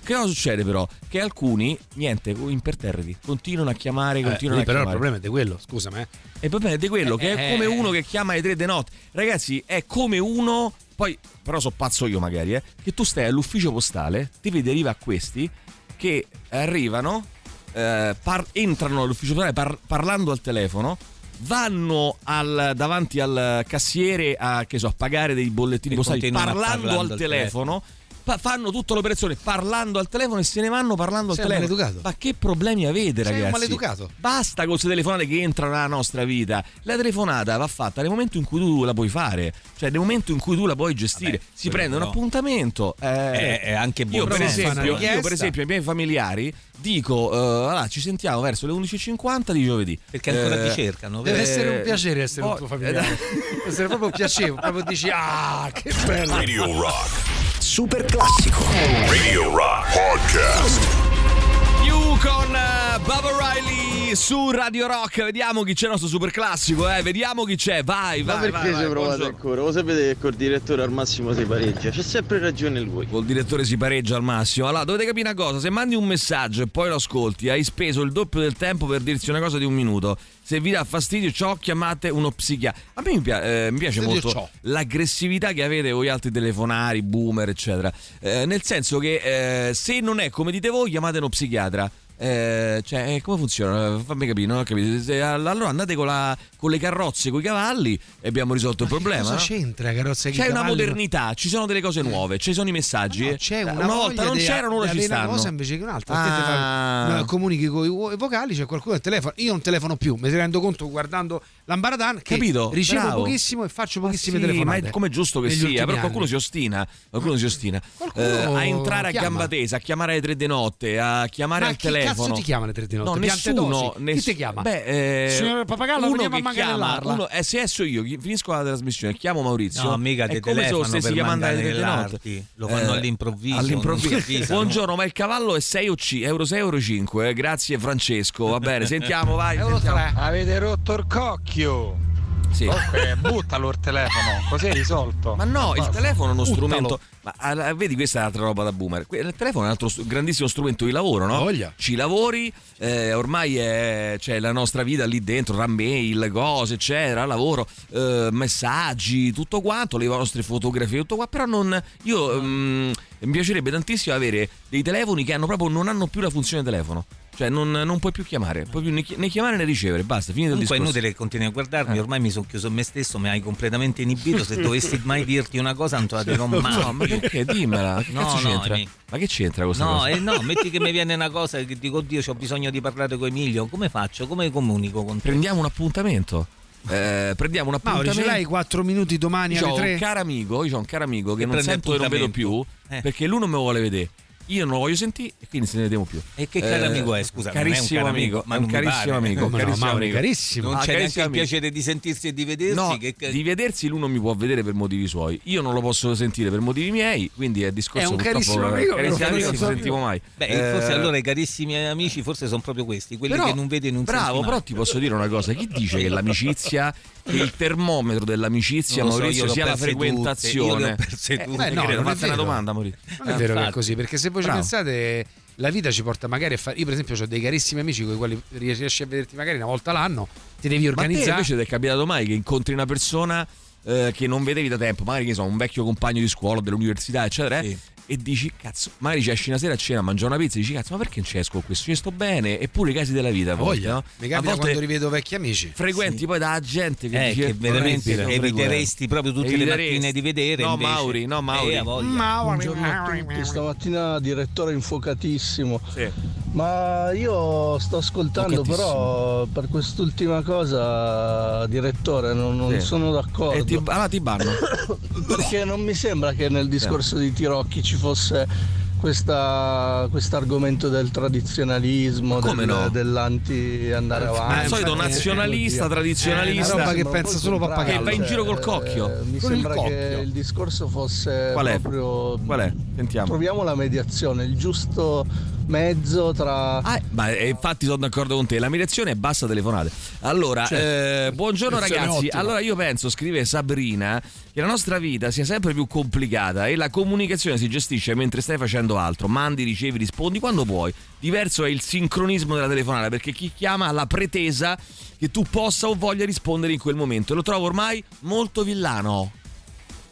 Eh, che cosa succede però? Che alcuni, niente, imperterriti, continuano a chiamare, Eh, continuano lì a però il chiamare. problema è di quello, scusami. eh. E il problema è di quello, che è Eh, come eh. uno che chiama alle tre di notte. Ragazzi, è come uno. Poi, però so pazzo io magari, eh. Che tu stai all'ufficio postale, ti vedi arriva a questi che arrivano, eh, par- entrano all'ufficio postale par- parlando al telefono. Vanno al- davanti al cassiere a, che so, a pagare dei bollettini E postali parlando, parlando al al telefono. Pa- fanno tutta l'operazione parlando al telefono e se ne vanno parlando Sei al un telefono. maleducato. Ma che problemi avete, Sei un ragazzi? maleducato. Basta con queste telefonate che entrano nella nostra vita. La telefonata va fatta nel momento in cui tu la puoi fare, cioè nel momento in cui tu la puoi gestire. Vabbè, si prende un però. appuntamento. eh, È- è anche io buono per, senso. esempio, io per esempio ai miei familiari dico, eh, allora, ci sentiamo verso le 11.50 di giovedì. Perché ancora Eh, ti cercano. Deve vero? essere un piacere essere oh, un tuo familiare. Deve essere proprio un piacere, proprio dici "Ah, che bello". Radio Rock. Super classico. Radio Rock Podcast. You con eh, Bubba Riley su Radio Rock. Vediamo chi c'è il nostro super classico, eh. Vediamo chi c'è. Vai, vai. Ma perché vai, ci provate buongiorno. ancora? Lo sapete che col direttore al massimo si pareggia? C'è sempre ragione lui. Col direttore si pareggia al massimo. Allora, dovete capire una cosa: se mandi un messaggio e poi lo ascolti, hai speso il doppio del tempo per dirci una cosa di un minuto. Se vi dà fastidio, ciò chiamate uno psichiatra. A me mi, pia- eh, mi piace molto ciò. l'aggressività che avete voi altri telefonari, boomer, eccetera. Eh, nel senso che eh, se non è come dite voi, chiamate uno psichiatra. Eh, cioè, eh, come funziona? Fammi capire, non ho capito. Se- allora andate con, la- con le carrozze, con i cavalli e abbiamo risolto il problema. Cosa no? c'entra la carrozza C'è i una cavalli- modernità, ci sono delle cose nuove, ci sono i messaggi. No, c'è una, una volta non c'erano, ora ci stanno. una cosa invece che un'altra. Te Ah. fai- no, comunichi con i vocali, c'è qualcuno al telefono. Io non telefono più, mi rendo conto guardando l'Ambaradan che Capito? ricevo Bravo. pochissimo e faccio pochissime Ma sì, telefonate. Ma è come è giusto che sia, però qualcuno anni. si ostina. Qualcuno si ostina Qualcuno Eh, a entrare a chiama. gamba tesa, a chiamare alle tre di notte, a chiamare Ma al chi telefono. cazzo ti chiama alle tre di notte? No, nessuno. dosi? Chi ness- ti chiama? Beh, eh, Signor Papagallo, uno che chiama, uno, eh, se esso io chi- finisco la trasmissione, chiamo Maurizio. No, mica te come se stessi chiamando alle tre di notte. manganellarti. Lo fanno all'improvviso, All'improvviso. avvisano. Buongiorno, ma il cavallo è 6 o C, euro 6 euro 5. eh. Grazie Francesco. Va bene, sentiamo, vai. sentiamo. Avete rotto il cocchio. Sì. Comunque, buttalo il telefono, così è risolto. Ma no, il telefono è uno Buttalo. strumento. Ma ah, vedi, questa è un'altra roba da boomer. Il telefono è un altro grandissimo strumento di lavoro, no? Voglia. Ci lavori, eh, ormai è, c'è la nostra vita lì dentro, tra mail, cose, eccetera, lavoro, eh, messaggi, tutto quanto, le nostre fotografie, tutto qua. Però non. Io mm, mi piacerebbe tantissimo avere dei telefoni che hanno proprio non hanno più la funzione telefono. Cioè, non, non puoi più chiamare, puoi più né, chi- né chiamare né ricevere, basta, finito il Comunque è discorso. inutile che continui a guardarmi, Eh. ormai mi sono chiuso in me stesso, mi hai completamente inibito. Se dovessi mai dirti una cosa, non te la dirò mai. No, ma perché? Dimmela, che No, cazzo no, c'entra? mi- Ma che c'entra questa No, cosa? eh, no, metti che mi viene una cosa che dico, oddio, ho bisogno di parlare con Emilio. Come faccio? Come comunico con te? Prendiamo un appuntamento. Eh, prendiamo un Mauri, appuntamento. ce l'hai 4 minuti domani Io alle ho 3? un caro amico, io ho un caro amico che Che non prende sento e non vedo più appuntamento. Eh. perché lui non mi vuole vedere. Io non lo voglio sentire e quindi se ne vediamo più. E che caro amico è, scusa, è un Carissimo amico, ma è un carissimo amico. No, carissimo amico. carissimo. Non Ah, c'è neanche il amico. piacere di sentirsi e di vedersi. No, che- di vedersi lui non mi può vedere per motivi suoi. Io non lo posso sentire per motivi miei, quindi è discorso È un carissimo amico, carissimo però amico, non so sentiamo mai. Beh, Eh, forse allora i carissimi amici forse sono proprio questi, quelli però- che non vedi e non Bravo, senti però mai. ti posso dire una cosa: chi dice che l'amicizia, che il termometro dell'amicizia, Non so, Maurizio, sia la perse tutte, frequentazione? io le Eh, beh, no, non fate una domanda, Maurizio. Non è Eh, vero che è così, perché se voi ci pensate, la vita ci porta magari a fare. Io, per esempio, ho dei carissimi amici con i quali riesci a vederti magari una volta l'anno, ti devi Ma organizzare. invece ti è capitato mai che incontri una persona eh, che non vedevi da tempo, magari che so, un vecchio compagno di scuola, dell'università, eccetera, eh, e dici, cazzo, magari ci esci una sera a cena a mangiare una pizza e dici, cazzo, ma perché non ci esco con questo? Ci sto bene, eppure i casi della vita, a volte, no? Mi a capita volte quando rivedo vecchi amici. frequenti poi da gente che Eh, dici, che "È veramente eviteresti proprio tutte le mattine di vedere. No, invece. Mauri, no, Mauri. Eh, voglia. Buongiorno a tutti, stamattina direttore infuocatissimo. Sì. Ma io sto ascoltando, però per quest'ultima cosa, direttore, non, non Sì. sono d'accordo. E ti, allora ti banno. Perché non mi sembra che nel discorso di Tirocchi ci fosse questa, argomento del tradizionalismo, come del- no? dell'anti andare avanti. il solito nazionalista, tradizionalista. È una roba che pensa solo il contrario, Che va in giro col cioè, cocchio. eh, Mi Con il sembra che cocchio. il discorso fosse Qual è? proprio Qual è? Sentiamo. troviamo la mediazione, il giusto mezzo tra Ah, ma eh, infatti sono d'accordo con te, la mediazione è bassa telefonate. Allora, eh, buongiorno ragazzi. Allora io penso, scrive Sabrina, che la nostra vita sia sempre più complicata e la comunicazione si gestisce mentre stai facendo altro. Mandi, ricevi, rispondi quando puoi. Diverso è il sincronismo della telefonata, perché chi chiama ha la pretesa che tu possa o voglia rispondere in quel momento. E lo trovo ormai molto villano.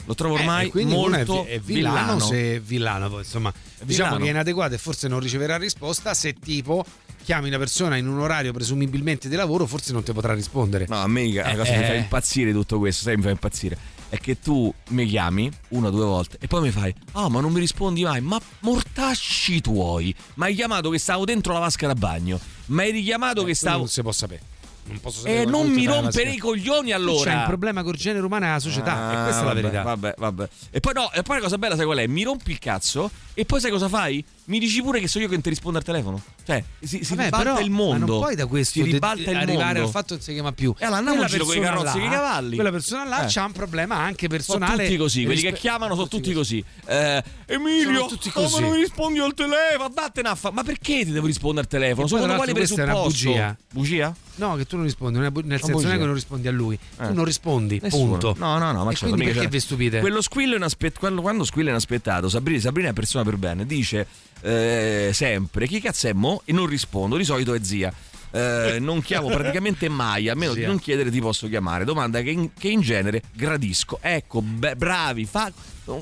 Lo trovo ormai Eh, quindi uno è, molto vi- è villano, villano. se villano insomma diciamo villano. che è inadeguato e forse non riceverà risposta se tipo chiami una persona in un orario presumibilmente di lavoro forse non ti potrà rispondere No, a me la Eh, cosa che mi fa eh. impazzire tutto questo, sai, mi fa impazzire. È che tu mi chiami una o due volte e poi mi fai, ah, ma non mi rispondi mai. Ma mortacci tuoi. Ma hai chiamato che stavo dentro la vasca da bagno. Ma hai richiamato che Eh, quello stavo. non si può sapere non posso sapere E quando non mi rompere i coglioni allora. c'hai un problema col genere umano e la società Ah, e questa è la vabbè, verità Vabbè, vabbè. E poi no, e poi la cosa bella sai qual è? Mi rompi il cazzo e poi sai cosa fai? Mi dici pure che so io che ti rispondo al telefono. Cioè, si, si Vabbè, ribalta però, il mondo. ma non puoi da questo si de- ribalta il arrivare mondo. al fatto che non si chiama più E allora andiamo in giro con i là- e i cavalli. quella persona là Eh. c'ha un problema anche Sono personale tutti così, quelli che rispe- chiamano sono tutti così. Eh, Emilio, Sono tutti oh, ma così. non mi rispondi al telefono, vattene a fa. Ma perché ti devo rispondere al telefono? E tra quali questa è una presupposto? bugia. Bugia? No, che tu non rispondi, non è bu- nel senso bugia. non è che non rispondi a lui, Eh. tu non rispondi, Nessuno. punto. No, no, no, ma certo, perché vi stupite? Quello squillo inaspet- quello- quando squillo inaspettato, Sabrina, Sabrina è persona per bene, dice eh, sempre chi cazzo è mo? E non rispondo, di solito è zia. Eh, non chiamo praticamente mai, a meno di Zia. non chiedere ti posso chiamare. Domanda che in, che in genere gradisco. Ecco, beh, bravi, fa...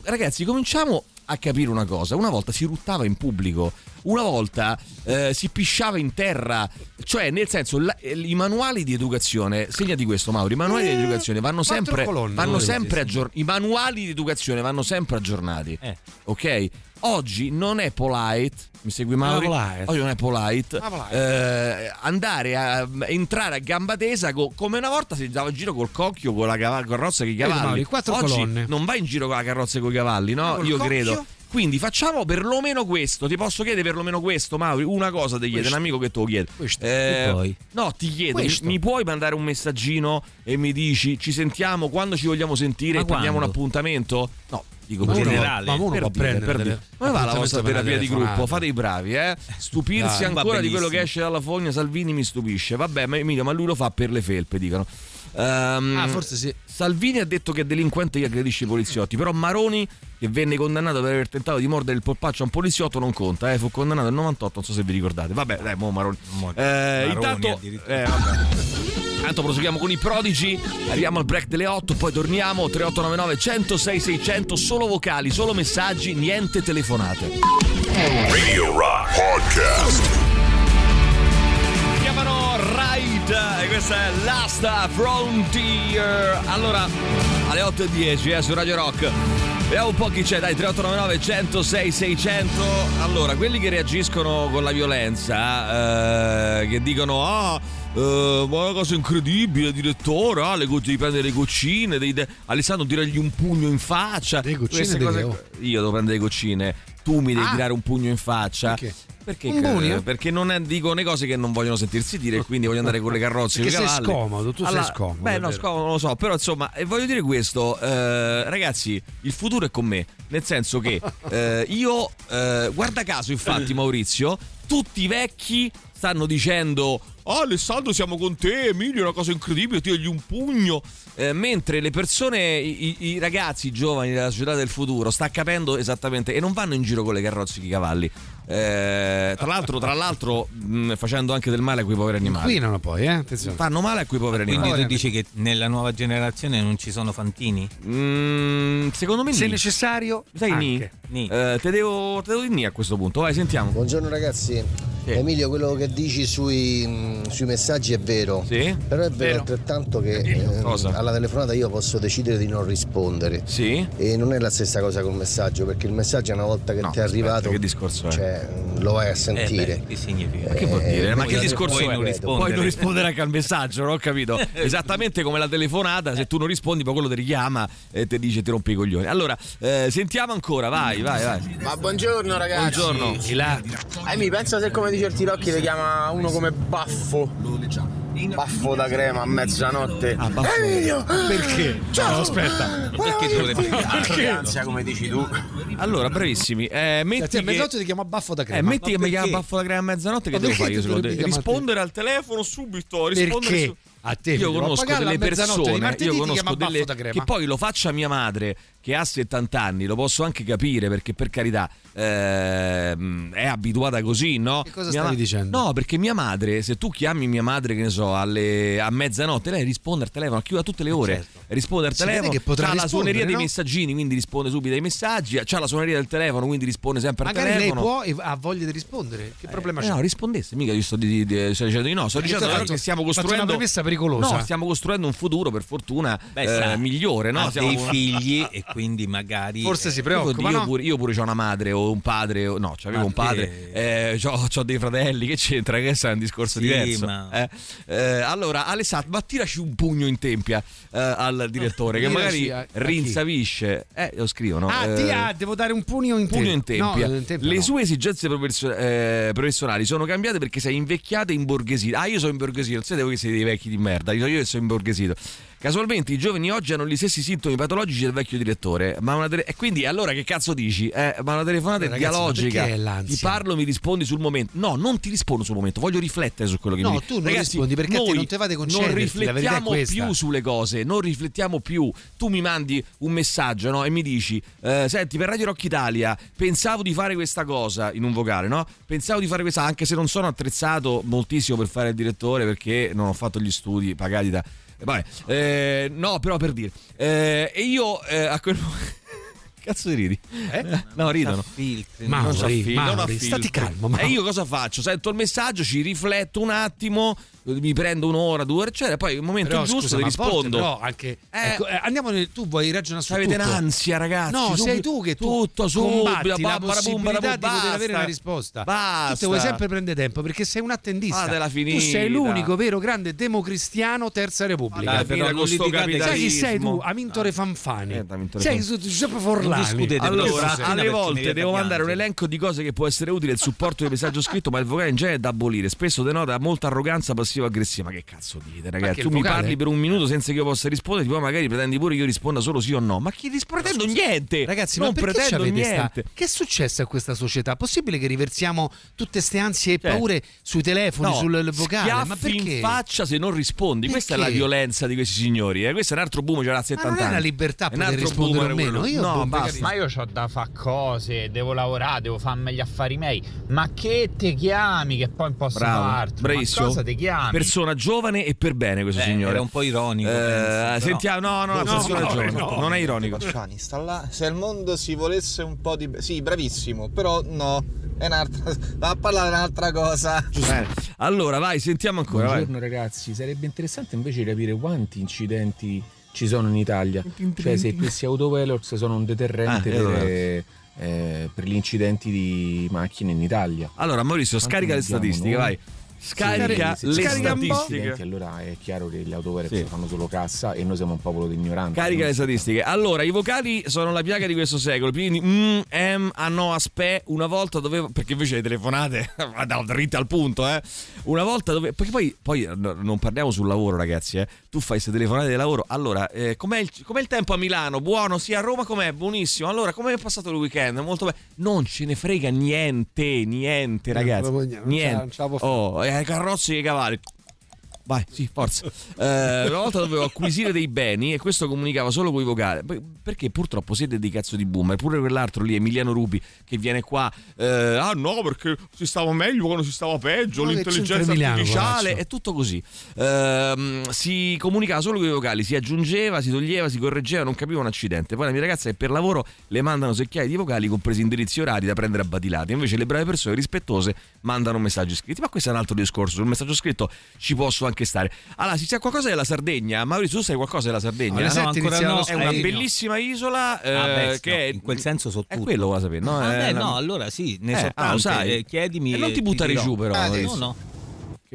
ragazzi, cominciamo a capire una cosa. Una volta si ruttava in pubblico, una volta eh, si pisciava in terra, cioè nel senso la- i manuali di educazione, segnati questo Mauro, i manuali di educazione vanno sempre, colonne, vanno sempre aggiornati, i manuali di educazione vanno sempre aggiornati, Eh. ok? Oggi non è polite, mi segui Mauri? polite. Oggi non è polite, polite. eh, andare a entrare a gamba tesa co- come una volta si andava in giro col cocchio con la carrozza con i cavalli. Mauri, Oggi colonne. non vai in giro con la carrozza con i cavalli, no? Ah, Io cocchio? credo. Quindi facciamo perlomeno questo. Ti posso chiedere perlomeno questo, Mauri? Una cosa ti chiede, un amico che te lo chiede. Questo. Eh, E? No, ti chiedo, mi, mi puoi mandare un messaggino e mi dici ci sentiamo quando ci vogliamo sentire Ma e prendiamo un quando? appuntamento? No, dico Ma per uno- generale, ma uno può prendere per delle-. Come va la vostra terapia di gruppo? Fate i bravi, eh? Stupirsi va ancora di quello che esce dalla fogna Salvini mi stupisce. Vabbè, ma Emilio, ma lui lo fa per le felpe, dicono. Ehm, Ah, forse sì. Salvini ha detto che è delinquente che aggredisce i poliziotti, però Maroni, che venne condannato per aver tentato di mordere il polpaccio a un poliziotto, non conta, eh, fu condannato nel 98, non so se vi ricordate. Vabbè, dai, mo Maroni. Mo- Eh, Maroni intanto, eh, vabbè. Intanto proseguiamo con i prodigi, arriviamo al break delle 8, poi torniamo 3899 106 600, solo vocali, solo messaggi, niente telefonate. Radio Rock Podcast. Chiamano Ride e questa è Last Frontier. Allora, alle 8.10 eh, su Radio Rock. Vediamo un po' chi c'è, dai, 3899 106 600. Allora, quelli che reagiscono con la violenza, eh, che dicono, ah, eh, ma è una cosa incredibile, direttore, ah, le go- devi prendere le goccine, devi de- Alessandro tiragli un pugno in faccia. Le goccine cose- oh? Io devo prendere le goccine. tu mi devi Ah. tirare un pugno in faccia. Perché? Perché, Un pugno? perché non è- dicono le cose che non vogliono sentirsi dire, e quindi voglio andare con le carrozze. Perché sei cavalli. scomodo, tu sei Allora, scomodo, Beh, no, scomodo non lo so, però insomma, e voglio dire questo, eh, ragazzi, il futuro è con me, nel senso che eh, io, eh, guarda caso, infatti, Maurizio, tutti i vecchi stanno dicendo. Oh Alessandro siamo con te, Emilio è una cosa incredibile, tiragli un pugno. Eh, mentre le persone, i, i- ragazzi i giovani della società del futuro sta capendo esattamente e non vanno in giro con le carrozze con i cavalli. Eh, tra l'altro, tra l'altro mh, facendo anche del male a quei poveri animali. Inquinano poi, eh? Attenzione. Fanno male a quei poveri Quindi animali. tu dici che nella nuova generazione non ci sono fantini? Mm, secondo me Se nì. necessario, Sai anche. Ni? Ni. Eh, te devo, te devo dire Ni a questo punto. Vai, sentiamo. Buongiorno ragazzi, Din. Emilio quello che dici sui, sui messaggi è vero, Sì? però è vero, Vero. altrettanto che ehm, Cosa? alla telefonata io posso decidere di non rispondere Sì? e non è la stessa cosa col messaggio perché il messaggio una volta che No, ti è aspetta, arrivato che discorso è? cioè, lo vai a sentire. Eh beh, che significa? Che vuol dire? Eh, Ma poi che discorso puoi è? non rispondere. Puoi non rispondere anche al messaggio, non ho capito. Esattamente come la telefonata, se tu non rispondi, poi quello ti richiama e ti dice ti rompi i coglioni. Allora, eh, sentiamo ancora, vai, vai, vai. Ma buongiorno ragazzi. Buongiorno. Di là. Eh, mi pensa se come dice il Tirocchi ti chiama uno come Baffo. Baffo da crema a mezzanotte. Ah, baffo. Emilio! Perché? Ciao! aspetta. Perché dovrebbe Perché? Ansia come dici tu. Allora, bravissimi. Eh, metti Senti, a che... mezzanotte ti chiamo a baffo da Eh, crema. metti che mi chiama baffo la crema a mezzanotte, che Ma devo fare io? ti Se lo devo- rispondere al telefono subito. Rispondere Perché? su- A te Io conosco delle di persone, martedì, io conosco delle che poi lo faccia mia madre che ha 70 anni, lo posso anche capire perché per carità ehm, è abituata così, no? Che cosa Mia stavi dicendo? No, perché mia madre, se tu chiami mia madre, che ne so, alle, a mezzanotte, lei risponde al telefono, chiude a tutte le ore, certo. risponde al Si telefono, che potrà ha la suoneria dei no? messaggini, quindi risponde subito ai messaggi, ha la suoneria del telefono, quindi risponde sempre al Magari lei telefono. può e ha voglia di rispondere. Che problema Eh, c'è? no, rispondesse, mica io sto, di, di, di- dicendo di no, sto dicendo hai però fatto- che stiamo fatto costruendo una premessa pericolosa. No, stiamo costruendo un futuro per fortuna Beh, eh, sa, migliore, no? ha Stiamo- dei figli e quindi magari Forse si Io, preoccupa, io no? pure, io pure ho una madre o un padre, o, no, c'avevo Ma un padre, eh, ho dei fratelli, che c'entra? Che è un discorso Sì, diverso. ma- eh. Eh, allora, Alessandro, ma tiraci un pugno in tempia eh, al direttore, che magari a- a chi? rinsavisce. Eh, lo scrivono. Ah, eh, ti- ah, devo dare un pugno in Pugno in tempia. tempia. No, in tempia Le no. sue esigenze professio- eh, professionali sono cambiate perché sei invecchiata e imborghesita. Ah, io sono imborghesito, non siete voi che siete dei vecchi di merda, io io sono imborghesito. Casualmente i giovani oggi hanno gli stessi sintomi patologici del vecchio direttore. Ma una tele- e quindi allora che cazzo dici? Eh, ma una telefonata Ragazzi, dialogica. Ti parlo, mi rispondi sul momento. No, non ti rispondo sul momento, voglio riflettere su quello che No, mi tu non Ragazzi, rispondi perché noi non te va di Non riflettiamo più sulle cose, non riflettiamo più. Tu mi mandi un messaggio no? e mi dici: eh, Senti, per Radio Rock Italia pensavo di fare questa cosa in un vocale, no? Pensavo di fare questa, anche se non sono attrezzato moltissimo per fare il direttore perché non ho fatto gli studi pagati da. Vabbè, eh, no, però per dire. Eh, e io eh, a quel Cazzo di ridi? Eh? No, ridono. Filtri, Mauri, Non c'ha filtri, Mauri, non ha stati filtri. calmo, Mauri. E io cosa faccio? Sento il messaggio, ci rifletto un attimo, mi prendo un'ora, due ore, eccetera, poi il momento Però, giusto scusa, ti rispondo. però anche Eh. ecco, eh, andiamo nel- tu vuoi ragionare su Avete tutto. un'ansia, ragazzi. No, subito- sei tu che tu tutto subito, la possibilità babara di poter avere basta. una risposta. Basta. Tu te vuoi sempre prendere tempo perché sei un attendista. Fatela tu sei l'unico vero grande democristiano terza repubblica. Dai, però con sto Sai chi sei tu? Amintore Fanfani. Eh, Amintore sei su Giuseppe Forlani. discutete Allora, alle volte devo da mandare un elenco di cose che può essere utile il supporto di messaggio scritto, ma il vocale in genere è da abolire. Spesso denota molta arroganza passivo-aggressiva. Ma che cazzo dite, ragazzi? Tu mi vocale? parli per un minuto senza che io possa rispondere, poi magari pretendi pure che io risponda solo sì o no. Ma chi pretendo niente? Ragazzi, non ma perché pretendo c'avete sta- niente. Che è successo a questa società? Possibile che riversiamo tutte ste ansie e Cioè, paure sui telefoni, No, sul vocale? Ma perché? in faccia se non rispondi. Questa è la Perché? violenza di questi signori. Eh? Questo è un altro boom, c'era 70 Ma non è una libertà altro rispondere o meno? Io no, boh, basta. Ma io ho da fare cose, devo lavorare, devo farmi gli affari miei. Ma che te chiami che poi posso Bravo, farti? bravissimo. Ma cosa ti chiami? Persona giovane e per bene questo Eh, signore. era un po' ironico, Eh, penso, sentiamo, no, no, no, No, persona no, giovane. no. non è ironico. Facciani, sta là. Se il mondo si volesse un po' di. Sì, bravissimo, però no. È un'altra. Va a parlare di un'altra cosa. Bene. Allora, vai, sentiamo ancora. vai. Buongiorno ragazzi, sarebbe interessante invece capire quanti incidenti ci sono in Italia. Cioè se questi autovelox sono un deterrente Ah, per, eh, per gli incidenti di macchine in Italia. Allora, Maurizio, Quanti scarica le statistiche, noi? vai. Scarica se le statistiche. Allora è chiaro che gli autovelox Sì. fanno solo cassa e noi siamo un popolo di ignoranti. Carica Non le statistiche. Allora, i vocali sono la piaga di questo secolo. Quindi, mm, em, ah no, aspe. Una volta dovevo. Perché invece le telefonate vado dritte al punto, eh. Una volta dovevo. Perché poi, poi no, non parliamo sul lavoro, ragazzi, eh. Tu fai queste telefonate di lavoro. Allora, eh, com'è, il, com'è il tempo a Milano? Buono, sì, a Roma com'è? Buonissimo. Allora, come è passato il weekend? Molto bene. Non ce ne frega niente, niente, ragazzi. niente, non Niente. non la può fare. Oh, eh, carrozze e i cavalli. Vai, sì, forza. Eh, una volta dovevo acquisire dei beni e questo comunicava solo con i vocali. Perché purtroppo siete dei cazzo di boomer. Pure quell'altro lì, Emiliano Rubi, che viene qua. eh, ah no, perché si stava meglio quando si stava peggio. Che l'intelligenza artificiale. È tutto così. Ehm, si comunicava solo con i vocali, si aggiungeva, si toglieva, si correggeva, non capiva un accidente. Poi la mia ragazza è per lavoro le mandano secchiaie di vocali, compresi indirizzi orari da prendere a batilati. Invece le brave persone rispettose mandano messaggi scritti. Ma questo è un altro discorso. Sul messaggio scritto ci posso anche stare. Allora, si sa qualcosa della Sardegna? Maurizio, tu sai qualcosa della Sardegna? No, sette ancora no. È una Eh, bellissima isola eh, Ah, beh, che no, è in quel senso so È tutto. quello vuoi sapere, no? Ah, È beh, la- no, allora sì, ne Eh, so ah, lo tante, sai. eh, chiedimi E non ti buttare dirò. giù, però. Ah, no, no.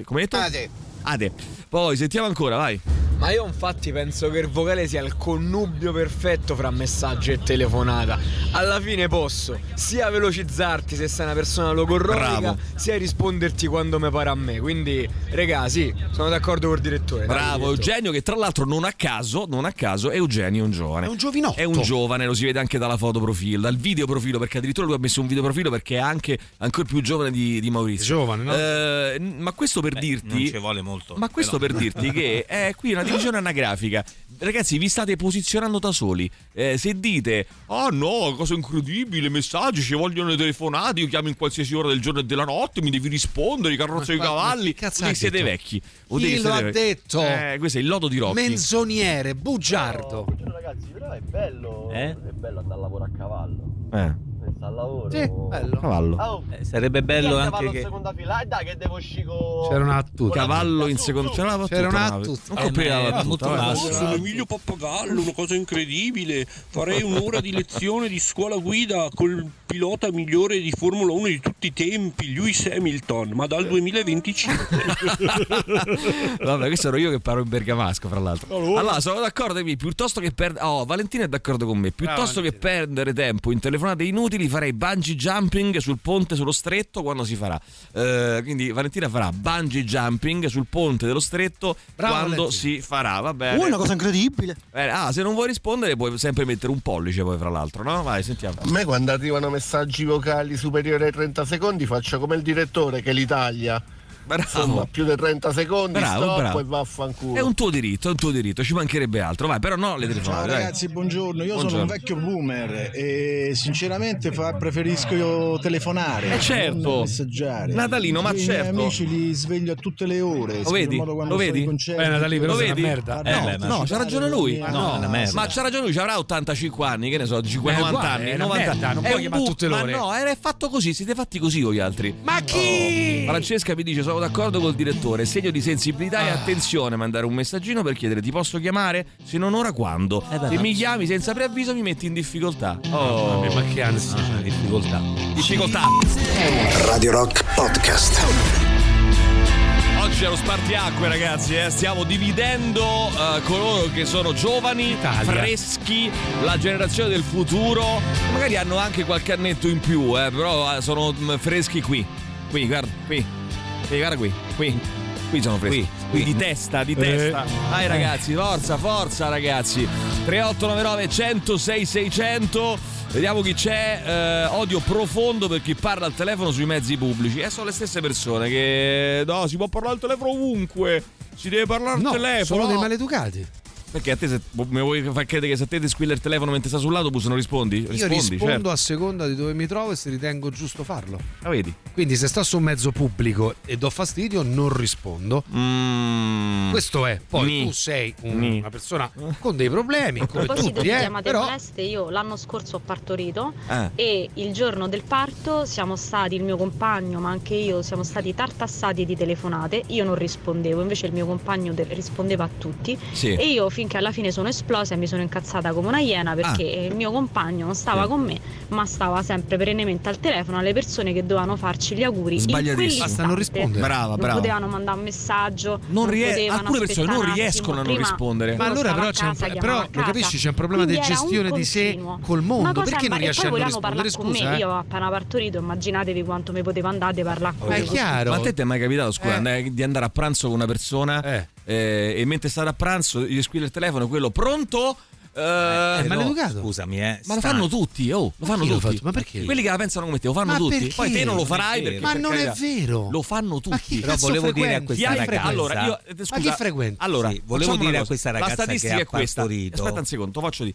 Come hai detto? Ade. Ade. Poi sentiamo ancora, vai. Ma io infatti penso che il vocale sia il connubio perfetto fra messaggio e telefonata. Alla fine posso sia velocizzarti se sei una persona logorroica, sia risponderti quando mi pare a me. Quindi, regà, sì, sono d'accordo col direttore. Bravo direttore. Eugenio che tra l'altro non a caso, non a caso Eugenio è un giovane. È un giovinotto. È un giovane, lo si vede anche dalla foto profilo, dal video profilo, perché addirittura lui ha messo un video profilo perché è anche ancora più giovane di, di Maurizio. Giovane, no? Eh, ma questo per Non dirti ci vuole molto. Ma questo però. per dirti che è qui una divisione anagrafica. Ragazzi, vi state posizionando da soli. Eh, se dite, ah no, cosa incredibile, messaggi, ci vogliono le telefonate, io chiamo in qualsiasi ora del giorno e della notte, mi devi rispondere, i carrozze Ma i cavalli. cazzo che siete detto? vecchi. Dire Chi lo ha vecchi. detto? Eh, questo è il lodo di Rocchi. Menzognere, bugiardo. Ragazzi, però è bello. Eh? È bello andare a lavoro a cavallo. Eh, Pensa al lavoro. Sì, bello. cavallo. Oh, Eh, sarebbe bello anche cavallo in che seconda fila. Eh, dai, che devo uscire con. C'era una battuta. Cavallo in secondo. C'era una. C'era una battuta. Non compri la battuta. Sono Emilio Pappagallo, una cosa incredibile. Farei un'ora di lezione di scuola guida col pilota migliore di Formula 1 di tutti i tempi, Lewis Hamilton, ma dal 2025. Vabbè, questo ero io che parlo in bergamasco, fra l'altro. Allora, sono d'accordo me, piuttosto che perdere... Oh, Valentina è d'accordo con me. Piuttosto che perdere tempo in telefonate inutili, farei bungee jumping sul ponte sullo stretto quando si farà. Eh, quindi Valentina farà bungee jumping sul ponte dello stretto Bravo, quando Valentina. si farà, va bene. Uh, una cosa incredibile. Bene, Ah, se non vuoi rispondere puoi sempre mettere un pollice poi, fra l'altro, no? Vai, sentiamo. A me quando arrivano messaggi vocali superiori ai 30 secondi faccio come il direttore che l'Italia. Insomma, Bravo. più di 30 secondi, Bravo, stop bravo. e vaffanculo. È un tuo diritto, è un tuo diritto, ci mancherebbe altro. Vai, però no le Ciao telefonate. dai. ragazzi, buongiorno. Io sono Buongiorno. un vecchio boomer e sinceramente fa- preferisco io telefonare. Eh, certo. non messaggiare. Natalino, ma Io I certo. miei amici li sveglio a tutte le ore. Lo vedi? Lo sono vedi? concerti, Beh, Natalì, però Lo vedi? merda. No, Eh, beh, ma- no, c'ha ragione lui. Ma no, è una merda. Ma c'ha ragione lui, ci avrà 85 anni, che ne so, 50, Eh, 90 uguale, anni, è una 90 merda, non È puoi chiamare tutte le ore. Ma no, era fatto così, siete fatti così voi altri. Ma chi? Francesca mi dice: Sono d'accordo col direttore. Segno di sensibilità e Ah. attenzione mandare un messaggino per chiedere: Ti posso chiamare? Se non ora, quando? Eh, beh, Se mi chiami senza preavviso, mi metti in difficoltà. Oh, Oh, ma che ansia. Ah, difficoltà. difficoltà. Radio Rock Podcast. Oggi è lo spartiacque, ragazzi. eh. Stiamo dividendo eh, coloro che sono giovani, Italia. freschi, la generazione del futuro. Magari hanno anche qualche annetto in più, eh, però eh, sono mm, freschi qui. Qui, guarda, qui. Qui, guarda qui. Qui. Qui sono freschi. Qui, Qui, qui. di testa, di testa. Dai ragazzi, forza, forza ragazzi. 3899 106 600. Vediamo chi c'è. Eh, odio profondo per chi parla al telefono sui mezzi pubblici. E sono le stesse persone che. No, si può parlare al telefono ovunque. Si deve parlare al No, telefono. sono dei maleducati. Perché a te se, mi vuoi far credere che se a te ti squilla il telefono mentre sta sull'autobus non rispondi? Io Rispondi, rispondo certo. a seconda di dove mi trovo e se ritengo giusto farlo. La vedi? Quindi se sto su un mezzo pubblico e do fastidio, non rispondo. Mm. Questo è. Poi Ni. tu sei un- Ni. una persona con dei problemi, come tutti, di eh. chiamate Però io l'anno scorso ho partorito Eh. e il giorno del parto siamo stati, il mio compagno ma anche io, siamo stati tartassati di telefonate, io non rispondevo, invece il mio compagno de- rispondeva a tutti Sì. e io finché alla fine sono esplosa e mi sono incazzata come una iena perché ah. il mio compagno non stava sì. con me, ma stava sempre perennemente al telefono alle persone che dovevano farci gli auguri. Sbagliatissimo. Basta ah, non rispondere. Brava, non potevano mandare un messaggio. Non ries- alcune persone non riescono a non rispondere. Ma allora però, c'è un pro- però lo capisci, c'è un problema Quindi di gestione di sé col mondo. Perché non riesci a non rispondere? Scusa, eh? io appena partorito, immaginatevi quanto mi poteva andare a parlare con me. Ma è chiaro. Ma a te ti è mai capitato, scusa, di andare a pranzo con una persona? Eh eh, e mentre stava a pranzo gli squilla il telefono, quello pronto? Uh, eh, eh, eh maleducato. No, scusami, eh. Ma lo fanno tutti, oh, lo fanno tutti. Lo ma perché? Quelli che la pensano come te, lo fanno ma tutti. Perché? Poi te non lo farai perché, Ma perché non è vero. Lo fanno tutti. Ma chi Però volevo frequenza? dire a questa ragazza. Allora, io, scusa, ma chi frequenta? Allora, volevo dire a questa ragazza. Eh, la statistica è questa. Aspetta un secondo, lo faccio di.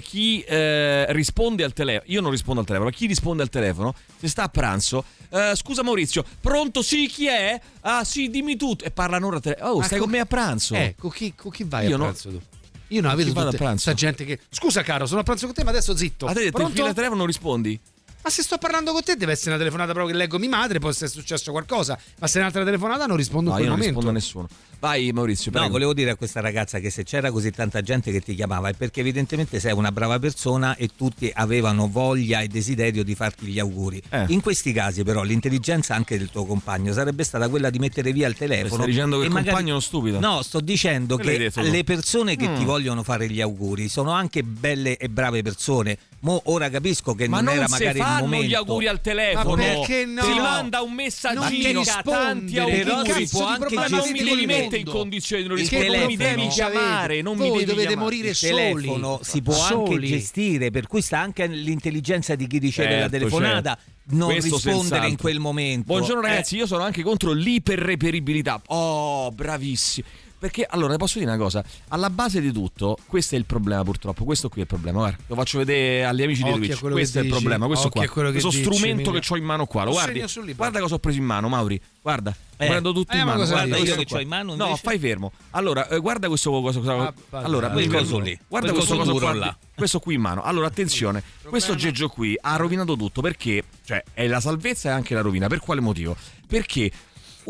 Chi risponde al telefono, io non rispondo al telefono, ma chi risponde al telefono, se sta a pranzo, scusa Maurizio, pronto? Sì, chi è? Ah, sì, dimmi tutto. E parlano ora. a telefono. Oh, stai con me a pranzo. Eh, con chi, vai a pranzo tu? Io non avevo tutta, tutta gente che. Scusa, caro, sono a pranzo con te, ma adesso zitto. A te detto, Pronto? fila 3 non rispondi. Ma se sto parlando con te, deve essere una telefonata proprio che leggo mia madre, può essere successo qualcosa. Ma se è un'altra telefonata non rispondo no, a io non rispondo a nessuno. Vai Maurizio. Prego. No, volevo dire a questa ragazza che se c'era così tanta gente che ti chiamava è perché evidentemente sei una brava persona e tutti avevano voglia e desiderio di farti gli auguri. Eh. In questi casi però l'intelligenza anche del tuo compagno sarebbe stata quella di mettere via il telefono. Stai dicendo che il magari... compagno è uno stupido. No, sto dicendo Quello che le persone che mm. ti vogliono fare gli auguri sono anche belle e brave persone. Mo ora capisco che ma non, non era magari il momento. gli auguri al telefono. Ma perché no? Ti manda un messaggino da tanti auguri. Che si può anche ma non mi devi mettere in condizione di non rispondere, non mi devi chiamare, non Voi mi devi dovete chiamare. morire il telefono si può soli. anche gestire, per cui sta anche l'intelligenza di chi riceve certo, la telefonata. Certo non Questo rispondere senz'altro. in quel momento. Buongiorno ragazzi, eh. io sono anche contro l'iperreperibilità. Oh, bravissimo. Perché allora posso dire una cosa: alla base di tutto, questo è il problema, purtroppo. Questo qui è il problema. Guarda, lo faccio vedere agli amici Occhio di Twitch. Questo è dici. il problema. Questo Occhio qua. Questo dici, strumento mia. che ho in mano qua. Lo guardi, guarda cosa ho preso in mano, Mauri. Guarda, eh. prendo tutto eh, in mano. Guarda, io che ho in mano. Invece? No, fai fermo. Allora, eh, guarda questo cosa. ah, allora, quel coso lì. Guarda questo coso qua. Là. Questo qui in mano. Allora, attenzione, sì, questo geggio qui ha rovinato tutto perché, cioè, è la salvezza e anche la rovina. Per quale motivo? Perché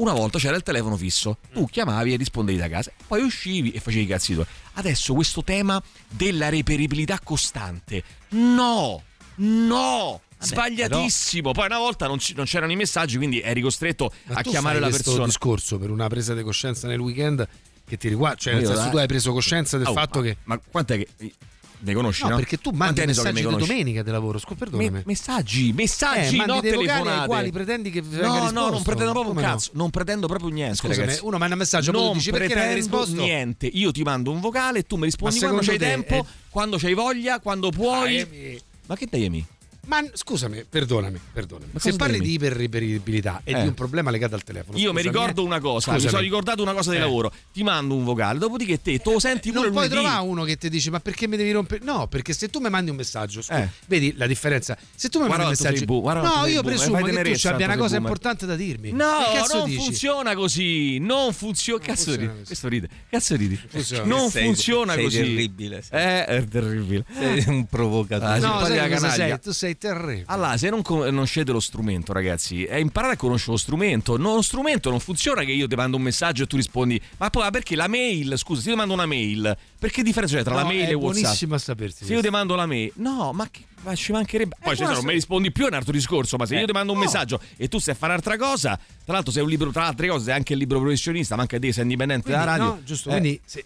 una volta c'era il telefono fisso, tu mm. chiamavi e rispondevi da casa, poi uscivi e facevi i cazzi tuoi. Adesso questo tema della reperibilità costante, no, no, Vabbè, sbagliatissimo. Però... Poi una volta non, non, c'erano i messaggi, quindi eri costretto Ma a chiamare la persona. Ma discorso per una presa di coscienza nel weekend che ti riguarda, cioè nel senso tu hai preso coscienza del oh, fatto ma, che ma quant'è che ne conosci? No, no? perché tu mandi messaggi so di domenica di lavoro. Scusa. Me- messaggi, messaggi, eh, no telefonate. Ai quali pretendi che no. No, non pretendo proprio Come un cazzo, no? non pretendo proprio niente, Scusami, ragazzi. uno manda un messaggio, non dici perché hai niente. Io ti mando un vocale e tu mi rispondi quando c'hai te, tempo, eh... quando c'hai voglia, quando puoi. Ma che dai, amico? Ma scusami, perdonami, perdonami. Ma se parli dimmi? di iperreperibilità e eh. di un problema legato al telefono. Io mi ricordo eh. una cosa, scusami. mi sono ricordato una cosa di eh. lavoro. Ti mando un vocale, dopodiché te te lo eh, senti eh, pure Non puoi lunedì. trovare uno che ti dice "Ma perché mi devi rompere?" No, perché se tu mi mandi un messaggio, scusa, vedi la differenza. Se tu mi mandi un messaggio, bu, No, io bu, presumo che tu abbia una cosa importante da dirmi. No, non dici? funziona così. Non funziona, cazzo ridi. Questo ride. Cazzo ridi. Non funziona così. È terribile. È terribile. Sei un provocatore. Ah, no, tu sei terribile. Allora, se non conoscete lo strumento, ragazzi, è imparare a conoscere lo strumento. No, lo strumento non funziona che io ti mando un messaggio e tu rispondi, ma poi perché la mail? Scusa, se io ti mando una mail, perché differenza c'è tra no, la mail e WhatsApp? È buonissima sapersi. Se io ti mando la mail, no, ma che ma ci mancherebbe. Poi eh, cioè, se non mi rispondi più è un altro discorso, ma se eh, io ti mando un no. messaggio e tu stai a fare un'altra cosa, tra l'altro sei un libro, tra altre cose, sei anche il libro professionista, ma anche te sei indipendente quindi, dalla radio. No, giusto, eh. quindi se,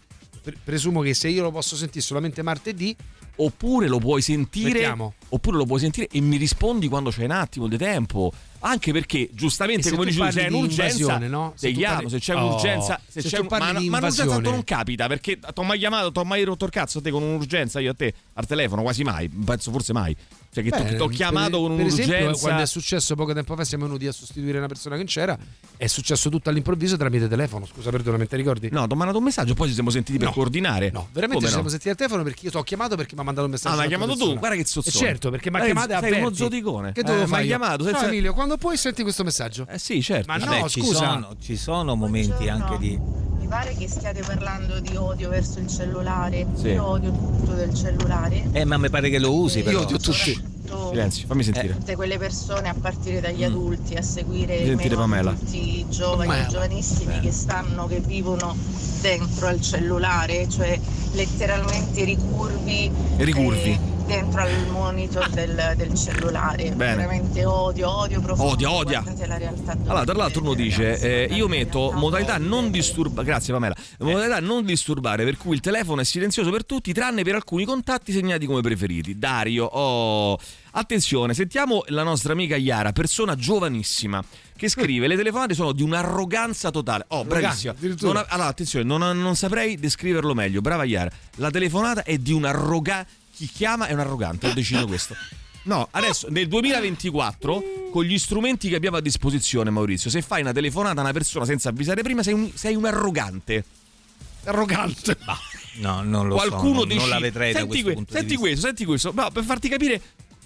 presumo che se io lo posso sentire solamente martedì, oppure lo puoi sentire Mettiamo. oppure lo puoi sentire e mi rispondi quando c'è un attimo di tempo anche perché, giustamente, come dicevi, c'è un'urgenza. No? Se parli... se c'è oh. un'urgenza, se, se c'è un... ma, ma un'urgenza non capita perché ti ho mai chiamato, ti ho mai rotto il cazzo te con un'urgenza io a te al telefono, quasi mai, penso forse mai. Cioè, che ti ho chiamato per, con un'urgenza. Per esempio, quando è successo poco tempo fa, siamo venuti a sostituire una persona che c'era. È successo tutto all'improvviso tramite telefono. Scusa, perdonami, te ricordi? No, ti ho mandato un messaggio, poi ci siamo sentiti no. per coordinare. No, veramente Come ci no? siamo sentiti al telefono perché io ti ho chiamato perché mi ha mandato un messaggio. Ah, ma hai chiamato persona. tu? Guarda che sozzone. Eh, certo, perché mi ha chiamato Sei avverti. uno zoticone. Che dovevo eh, fare? Mi hai chiamato. Senza... No, Emilio, quando quando puoi senti questo messaggio. Eh sì, certo. Ma Vabbè, no, ci scusa. Sono, ci sono momenti Buongiorno. anche di... Mi pare che stiate parlando di odio verso il cellulare. Sì. Io odio tutto del cellulare. Eh, ma mi pare che lo usi però. Io odio tutto aiutato Silenzio, fammi eh, sentire. tutte quelle persone a partire dagli mm. adulti a seguire sentire, tutti i giovani Pamela. giovanissimi che stanno che vivono dentro al cellulare cioè letteralmente ricurvi Ricurvi. eh, dentro al monitor ah. del, del cellulare Bene. veramente odio odio profondo Odio, odia. la realtà Allora, tra l'altro uno dice, eh, io metto modalità non disturbare, grazie Pamela, eh. modalità non disturbare, per cui il telefono è silenzioso per tutti, tranne per alcuni contatti segnati come preferiti. Dario, oh, Attenzione, sentiamo la nostra amica Iara, persona giovanissima, che scrive le telefonate sono di un'arroganza totale. Oh, bravissima. Non allora, attenzione, non, non saprei descriverlo meglio. Brava Iara. La telefonata è di un'arroganza. Chi chiama è un arrogante, ho deciso questo. No, adesso nel 2024, con gli strumenti che abbiamo a disposizione, Maurizio, se fai una telefonata a una persona senza avvisare prima, sei un, sei un arrogante. Arrogante. No, non lo so. Qualcuno non, decide. non la vedrei da senti questo que- punto senti di vista. questo, senti questo. No, per farti capire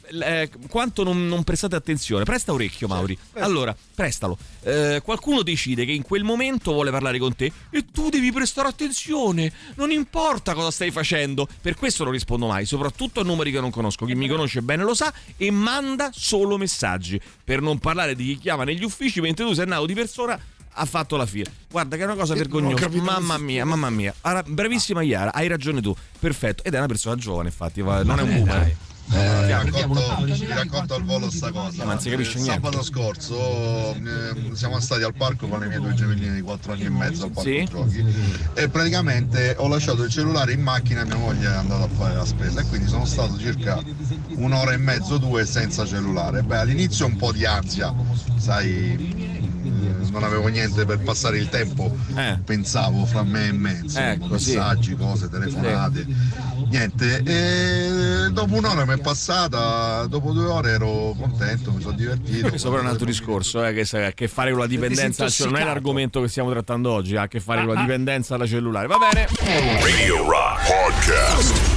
eh, quanto non, non prestate attenzione. Presta orecchio, Mauri. Allora, prestalo. Eh, qualcuno decide che in quel momento vuole parlare con te e tu devi prestare attenzione. Non importa cosa stai facendo. Per questo non rispondo mai, soprattutto a numeri che non conosco. Chi mi conosce bene lo sa e manda solo messaggi. Per non parlare di chi chiama negli uffici mentre tu sei andato di persona ha fatto la fila. Guarda che è una cosa vergognosa. Mamma mia, mamma mia. Allora, bravissima Iara, hai ragione tu. Perfetto. Ed è una persona giovane, infatti, non è un boomer. Eh, racconto, vi racconto al volo sta cosa. Non si capisce Eh, niente. Sabato scorso eh, siamo stati al parco con le mie due gemelline di 4 anni e mezzo al parco Sì. giochi e praticamente ho lasciato il cellulare in macchina e mia moglie è andata a fare la spesa e quindi sono stato circa un'ora e mezzo, due senza cellulare. Beh, all'inizio un po' di ansia, sai, eh, non avevo niente per passare il tempo, pensavo fra me e me, insomma, Ecco, sì. messaggi, cose, telefonate, niente. E dopo un'ora mi è passata, dopo due ore ero contento, mi sono divertito. Questo però è un altro discorso, eh, che ha a che fare con la dipendenza, cioè non è l'argomento che stiamo trattando oggi, ha a che fare con la dipendenza dalla cellulare. Va bene. Radio Rock Podcast.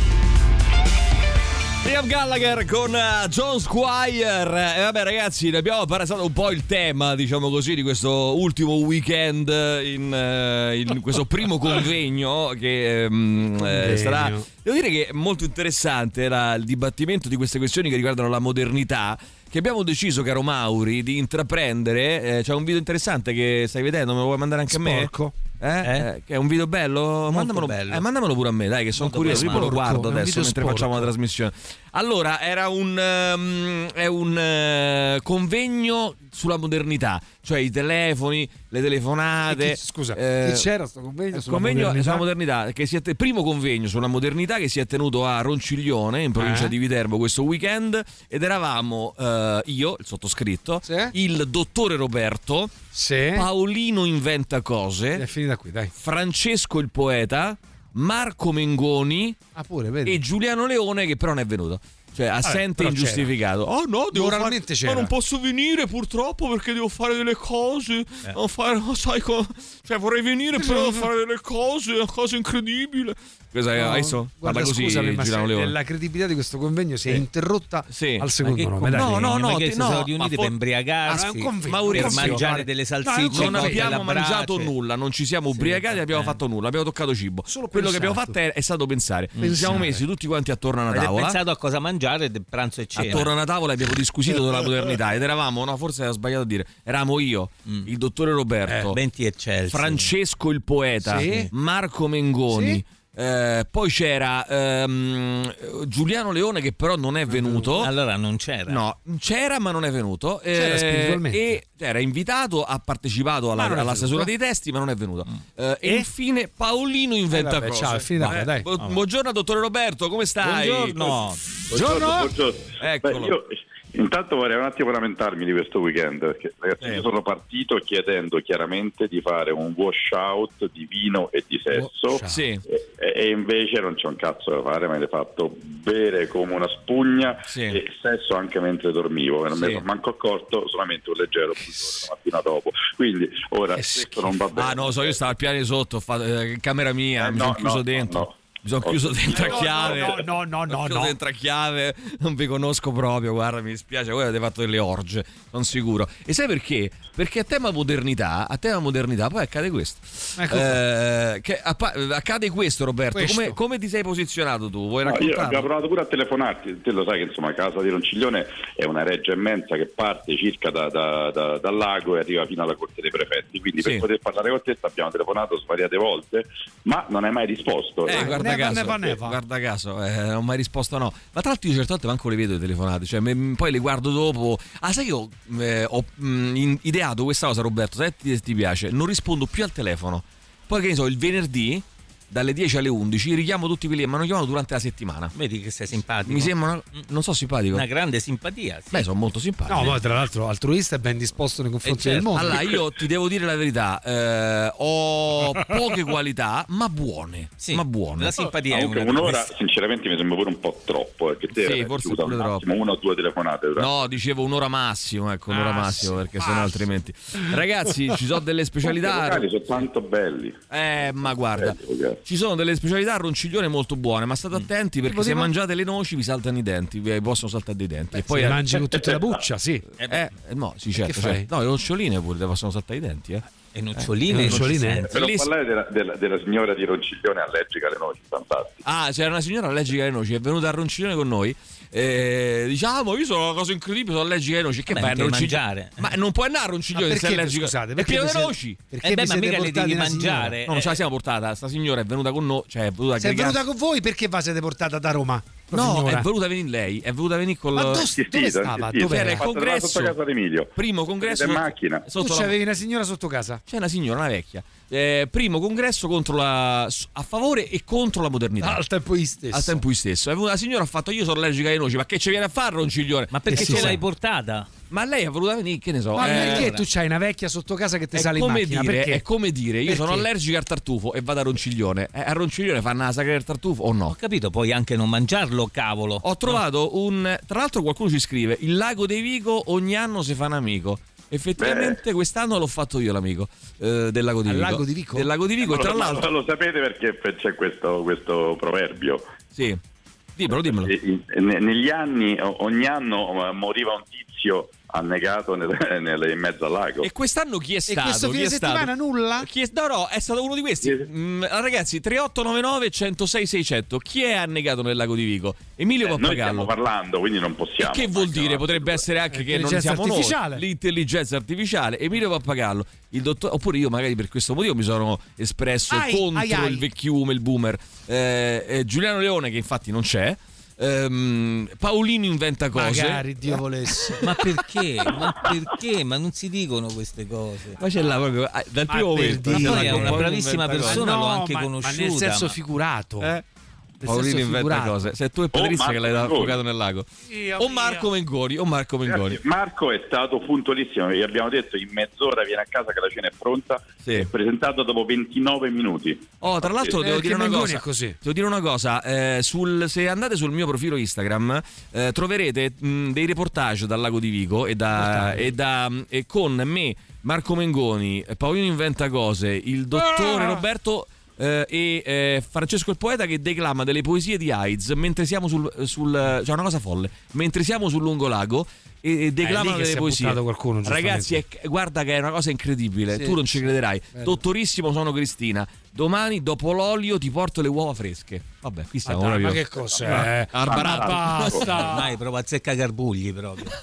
Liam Gallagher con eh, John Squire. E vabbè, ragazzi, ne abbiamo passato un po' il tema, diciamo così, di questo ultimo weekend in, eh, in questo primo convegno che Convegno. sarà. Devo dire che è molto interessante era il dibattimento di queste questioni che riguardano la modernità. Che abbiamo deciso, caro Mauri, di intraprendere. Eh, c'è un video interessante che stai vedendo, me lo vuoi mandare anche Sporco. a me? Eh? Eh, Che è un video bello? Mandamelo, bello. eh, mandamelo pure a me, dai, che sono Molto curioso. Io lo guardo adesso mentre sporco. facciamo la trasmissione. Allora, era un, ehm, è un eh, convegno sulla modernità, cioè i telefoni, le telefonate. Chi- scusa, eh, c'era sto convegno sulla convegno modernità? sulla modernità, che si è primo convegno sulla modernità che si è tenuto a Ronciglione, in provincia Eh? di Viterbo, questo weekend. Ed eravamo eh, io, il sottoscritto, il dottore Roberto, Paolino Inventa Cose, È finita qui, dai. Francesco il poeta, Marco Mengoni Ah, pure, e Giuliano Leone che però non è venuto. Cioè, assente però ingiustificato. c'era. Oh no, devo Moralmente fare... c'era. Ma non posso venire purtroppo perché devo fare delle cose. Devo fare, sai co- Cioè, vorrei venire però devo fare delle cose, una cosa incredibile. Cosa No, hai visto? guarda, così scusami, ma se- la credibilità di questo convegno si è interrotta Sì. al secondo Ma nome. No, no, no, ti- no, sono ma riuniti for- per imbriacarsi, Ah, convegno, Maurizio, per Maurizio, mangiare guarda. delle No, salsicce, non cotte abbiamo mangiato brace. nulla, non ci siamo ubriacati, abbiamo fatto nulla, abbiamo toccato cibo. Quello che abbiamo fatto è, stato pensare. Ci siamo messi tutti quanti attorno a una tavola. pensato a cosa mangiare de- pranzo e cena? Attorno a una tavola abbiamo disquisito della modernità ed eravamo, no, forse era sbagliato a dire, eravamo io, il dottore Roberto, Eh. Francesco il poeta, Sì. Marco Mengoni. Eh, poi c'era ehm, Giuliano Leone che però non è venuto. Allora non c'era. No, c'era ma non è venuto. C'era Eh, spiritualmente. E era invitato, ha partecipato alla, alla stesura dei testi, ma non è venuto. Eh, e infine Paolino inventa Eh, vabbè, cose. ciao, è finita qua, dai. bu- Buongiorno dottore Roberto, come stai? Buongiorno. Buongiorno. Buongiorno. Eccolo. Beh, io intanto vorrei un attimo lamentarmi di questo weekend perché ragazzi Eh. io sono partito chiedendo chiaramente di fare un washout di vino e di sesso Sì. e, e invece non c'è un cazzo da fare, mi avete fatto bere come una spugna Sì. e sesso anche mentre dormivo non Sì. mi sono manco accorto solamente un leggero pudore la mattina dopo quindi ora questo non va bene Ah, no, so, io stavo al piano di sotto, fatto, eh, camera mia, Eh, mi no, sono chiuso no, dentro. no. Mi sono chiuso dentro a No, no, chiave. no, no, no, no, chiuso no. dentro a chiave, non vi conosco proprio, guarda, mi dispiace, voi avete fatto delle orge, sono sicuro. E sai perché? Perché a tema modernità, a tema modernità poi accade questo. Ecco Eh, che appa- accade questo, Roberto. Questo. Come, come ti sei posizionato tu? Vuoi No, raccontarlo? abbiamo provato pure a telefonarti, te lo sai che insomma casa di Ronciglione è una reggia immensa che parte circa da- da- da- dal lago e arriva fino alla corte dei prefetti, quindi Sì. per poter parlare con te abbiamo telefonato svariate volte, ma non hai mai risposto. Eh, Eh, guarda guarda Never, caso, never, never. guarda caso, eh, non ho mai risposto no. Ma tra l'altro io certe volte manco le vedo le telefonate, cioè me- poi le guardo dopo. Ah, sai io eh, ho mh, in- ideato questa cosa, Roberto, se ti, se ti piace, non rispondo più al telefono. Poi che ne so, il venerdì dalle 10 alle 11 richiamo tutti quelli che mi hanno chiamato durante la settimana. Vedi che sei simpatico. Mi sembra una- non so simpatico. Una grande simpatia. sì. Beh, sono molto simpatico. No, poi tra l'altro altruista e ben disposto nei confronti Eh, del certo. mondo. Allora, io ti devo dire la verità, eh, ho poche qualità, ma buone. ma buone. la simpatia Ah, Comunque un'ora sinceramente mi sembra pure un po' troppo, perché te Sì, forse pure un troppo. una o due telefonate. però. No, dicevo un'ora massimo, ecco, un'ora Ah, massimo, sì. perché sennò Ah, altrimenti. Ragazzi, ci sono delle I specialità. vocali sono tanto belli. Eh, ma guarda, Belli. Ci sono delle specialità a ronciglione molto buone, ma state attenti perché Tipo se mangiate le noci vi saltano i denti, vi possono saltare dei denti. e se poi le mangi con tutta la buccia, sì. Eh, eh, no, sì, certo. certo. No, le noccioline pure ti possono saltare i denti, eh. E noccioline? noccioline? Per non Lì- parlare della, della- della signora di Ronciglione allergica alle noci, fantastico. Ah, c'era una signora allergica alle noci, è venuta a Ronciglione con noi. Eh, diciamo, io sono una cosa incredibile, sono allergica alle noci. Che Beh, vai a mangiare. Ma non puoi andare a Ronciglione se sei perché, allergica. scusate, è perché pieno vi di noci. perché Eh beh, ma mica le devi mangiare. No, non ce la siamo portata. Sta signora è venuta con noi. Cioè, è venuta a Se è venuta con voi perché va siete portata da Roma? La No, signora? è venuta a venire lei. È venuta a venire con Ma lo- dove- dove stava? Dove Era il congresso. Sotto casa di Emilio. Primo congresso. in macchina. Tu Sotto la- c'avevi una signora sotto casa? C'è una signora, una vecchia. Eh, primo congresso contro la, a favore e contro la modernità. Al tempo stesso. Al tempo stesso. È venuta la signora ha fatto io sono allergica ai noci, ma che ci viene a fare Ronciglione? Ma perché Eh, ce l'hai portata? Ma lei è voluta venire, che ne so. Ma eh, perché tu c'hai una vecchia sotto casa che ti sale in macchina? dire, perché? è come dire, io sono Perché? allergica al tartufo e vado a Ronciglione. Eh, a Ronciglione fanno la sagra del tartufo o no? Ho capito, puoi anche non mangiarlo, cavolo. Ho trovato un. Tra l'altro, qualcuno ci scrive: Il lago dei Vico ogni anno si fa un amico. Effettivamente, quest'anno l'ho fatto io l'amico eh, del lago di Vico. lago di Vico? Del lago di Vico, e Ma tra l'altro. lo sapete perché c'è questo, questo proverbio? Sì, dimmelo, dimmelo. E- e- ne- Negli anni, ogni anno eh, moriva un tizio annegato nel- nel- in mezzo al lago. E quest'anno chi è stato? questo Chi fine è stato? settimana nulla? Chi è- no, no, è stato uno di questi. Mm, ragazzi, 3899 106 600. Chi è annegato nel lago di Vico? Emilio Eh, noi stiamo Pappagallo. parlando, quindi non possiamo. Che vuol dire? Potrebbe essere anche che non siamo artificiale. noi. L'intelligenza artificiale. Emilio Pappagallo. Il dottor, oppure io, magari per questo motivo, mi sono espresso Ai, contro ai, ai. il vecchiume, il boomer. Eh, eh, Giuliano Leone, che infatti non c'è. Ehm, Paolino inventa cose. Magari Dio volesse. Ma perché? Ma perché? Ma non si dicono queste cose. Ma c'è là proprio ah, dal primo momento. dire- Ma poi è una bravissima persona, Ma l'ho no, anche ma- conosciuta. Ma nel senso ma- figurato. Eh? Paolino inventa cose. Sei tu e Patrizia Marco che l'hai affogato nel lago. Dio O mio. Marco Mengoni, o Marco Mengoni. Marco è stato puntualissimo, gli abbiamo detto in mezz'ora viene a casa che la cena è pronta, Sì. è presentato dopo 29 minuti. Oh, tra l'altro Eh, devo perché dire cosa. è così. Devo dire una cosa, eh, sul- se andate sul mio profilo Instagram eh, troverete mh, dei reportage dal lago di Vico e, da, e, da- e con me, Marco Mengoni, eh, Paolino Inventa Cose, il dottore Ah! Roberto eh, e eh, Francesco il poeta che declama delle poesie di AIDS mentre siamo sul, sul cioè una cosa folle, mentre siamo sul lungolago e, e Eh, declamano delle è poesie. qualcuno, Ragazzi, è- guarda che è una cosa incredibile, Sì, tu non ci crederai. Bello. Dottorissimo, sono Cristina. Domani, dopo l'olio, ti porto le uova fresche. Vabbè, qui Ma, stiamo dai, proprio. ma che cos'è? Ah, Arbarato. Ma basta. Ormai proprio azzecca garbugli proprio.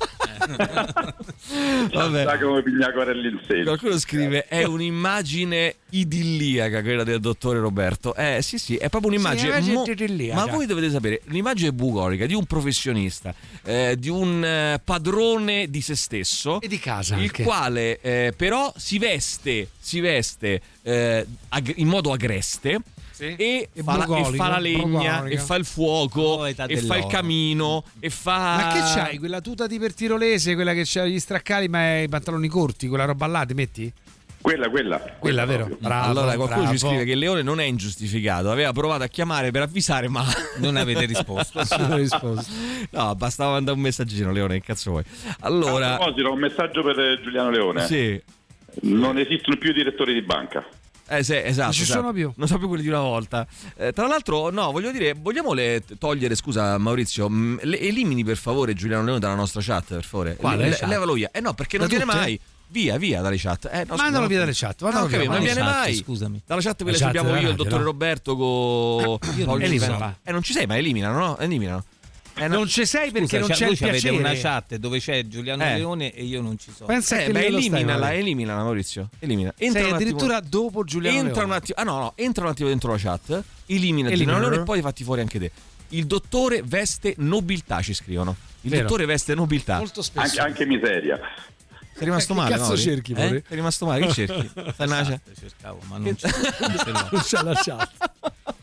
Vabbè. Sa come Pignacorelli segno. Qualcuno scrive: È un'immagine idilliaca quella del dottore Roberto. Eh, sì, sì, è proprio un'immagine. Sì, un'immagine idilliaca. Ma voi dovete sapere: un'immagine bucolica di un professionista, eh, di un eh, padrone di se stesso. E di casa il anche. quale eh, però si veste, si veste eh, ag- in modo agreste. Sì. E, E fa la, e fa la legna, bucolico. e fa il fuoco, e fa il camino, e fa. Ma che c'hai? Quella tuta di per tirolese, quella che c'ha gli straccali ma i pantaloni corti, quella roba là, ti metti? Quella, quella. Quella, vero? Bravo, allora qualcuno bravo. ci scrive che leone non è ingiustificato, aveva provato a chiamare per avvisare, ma Non avete risposto. Risposta. no, bastava mandare un messaggino, Leone, che cazzo vuoi? A Allora, proposito, un messaggio per eh, Giuliano Leone. sì, Non esistono più direttori di banca. Eh, sì, esatto. Non ci esatto. sono più. Non so più quelli di una volta. Eh, tra l'altro, no, voglio dire, vogliamo le togliere, scusa Maurizio, mh, le- elimini per favore Giuliano Leone dalla nostra chat, per favore. Quale Le- levalo via. Eh no, perché non Da viene tutte? mai. Via, via dalle chat. Eh, no, Mandalo no. via dalle chat, Ah, mandalo via, capito, non viene chat, mai. scusami. Dalla chat quelle La chat sappiamo della io, il dottore no? Roberto con Io non. Eh, non ci sei, ma eliminano, no? Eliminano. Non ci sei perché Scusa, non c'è- il avete piacere. una chat dove c'è Giuliano Eh. Leone e io non ci sono. Pensa a Eh, che beh, eliminala, Maurizio. eliminala Maurizio. Elimina. Sei un attimo- addirittura dopo Giuliano entra Leone. un attimo, ah no, no, entra un attimo dentro la chat, elimina Elimina. Giuliano Leone e poi fatti fuori anche te. Il dottore veste nobiltà, ci scrivono. Il Vero. dottore veste nobiltà. Molto spesso. Anche, anche miseria. Sei rimasto Che male, cazzo Mauri? cerchi, Eh? Sei rimasto male, che cerchi? Stai Esatto, cercavo, ma non c'è. Non c'è la chat.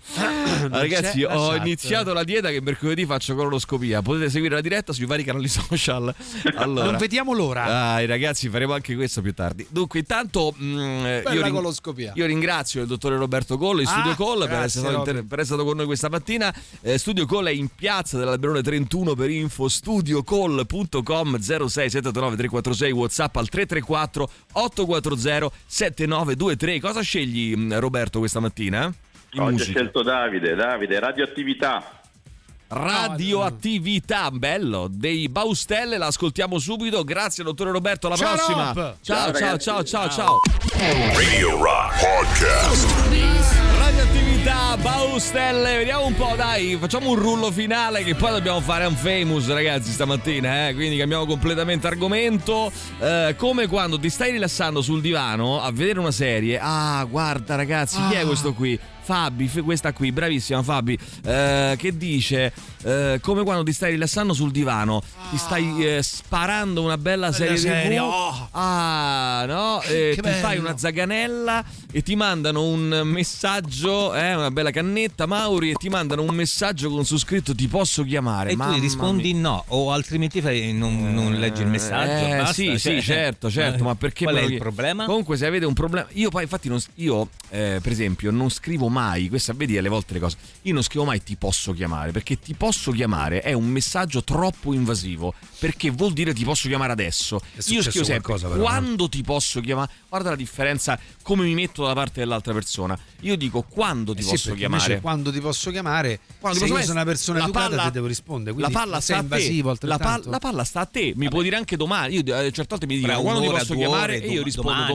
Ragazzi, ho chat. iniziato la dieta che mercoledì faccio colonoscopia. Potete seguire la diretta sui vari canali social. Allora. Non vediamo l'ora. Dai, ragazzi, faremo anche questo più tardi. Dunque, intanto mm, eh, Bella io, ring- io ringrazio il dottore Roberto Collo in Ah, Studio Call per essere, stato inter- per essere stato con noi questa mattina. Eh, Studio Call è in piazza dell'Alberone 31 per info studiocall.com 0679 346 WhatsApp al 334 840 7923. Cosa scegli mm, Roberto questa mattina? Oggi ho musica. scelto Davide, Davide, radioattività. Radioattività, bello, dei Baustelle, l'ascoltiamo subito. Grazie dottore Roberto, alla Ciao, prossima. Rob. Ciao, Ciao, ciao, ciao, ciao. Radio Rock Podcast. Radioattività, Baustelle, vediamo un po', dai, facciamo un rullo finale che poi dobbiamo fare un famous, ragazzi, stamattina, eh? quindi cambiamo completamente argomento. Eh, come quando ti stai rilassando sul divano a vedere una serie. Ah, guarda, ragazzi, chi è Ah. questo qui? Fabi, questa qui, bravissima Fabi, eh, che dice eh, come quando ti stai rilassando sul divano, ti stai eh, sparando una bella serie, serie, TV, oh. ah no, eh, ti fai bello. una zaganella e ti mandano un messaggio, eh, una bella cannetta Mauri e ti mandano un messaggio con su scritto ti posso chiamare, E Mamma tu rispondi mia. no, o altrimenti fai- non, non leggi il messaggio. Eh, basta, sì, cioè, sì, certo, certo, ma perché Qual è il problema? Comunque, se avete un problema, io poi, infatti, non, io, eh, per esempio, non scrivo mai. Questa vedi alle volte le cose. Io non scrivo mai ti posso chiamare perché ti posso chiamare è un messaggio troppo invasivo. Perché vuol dire ti posso chiamare adesso. Io scrivo sempre qualcosa, però, quando ti posso chiamare. Guarda la differenza, come mi metto dalla parte dell'altra persona. Io dico quando ti Eh sì, posso chiamare. quando ti posso chiamare, Quando se ti io posso sono una persona la educata palla- ti devo rispondere. La palla sei sta a te. invasivo La, palla- la palla sta a te. Mi può dire anche domani. Io eh, certe volte mi dicono quando ti posso chiamare ore, e io rispondo domani,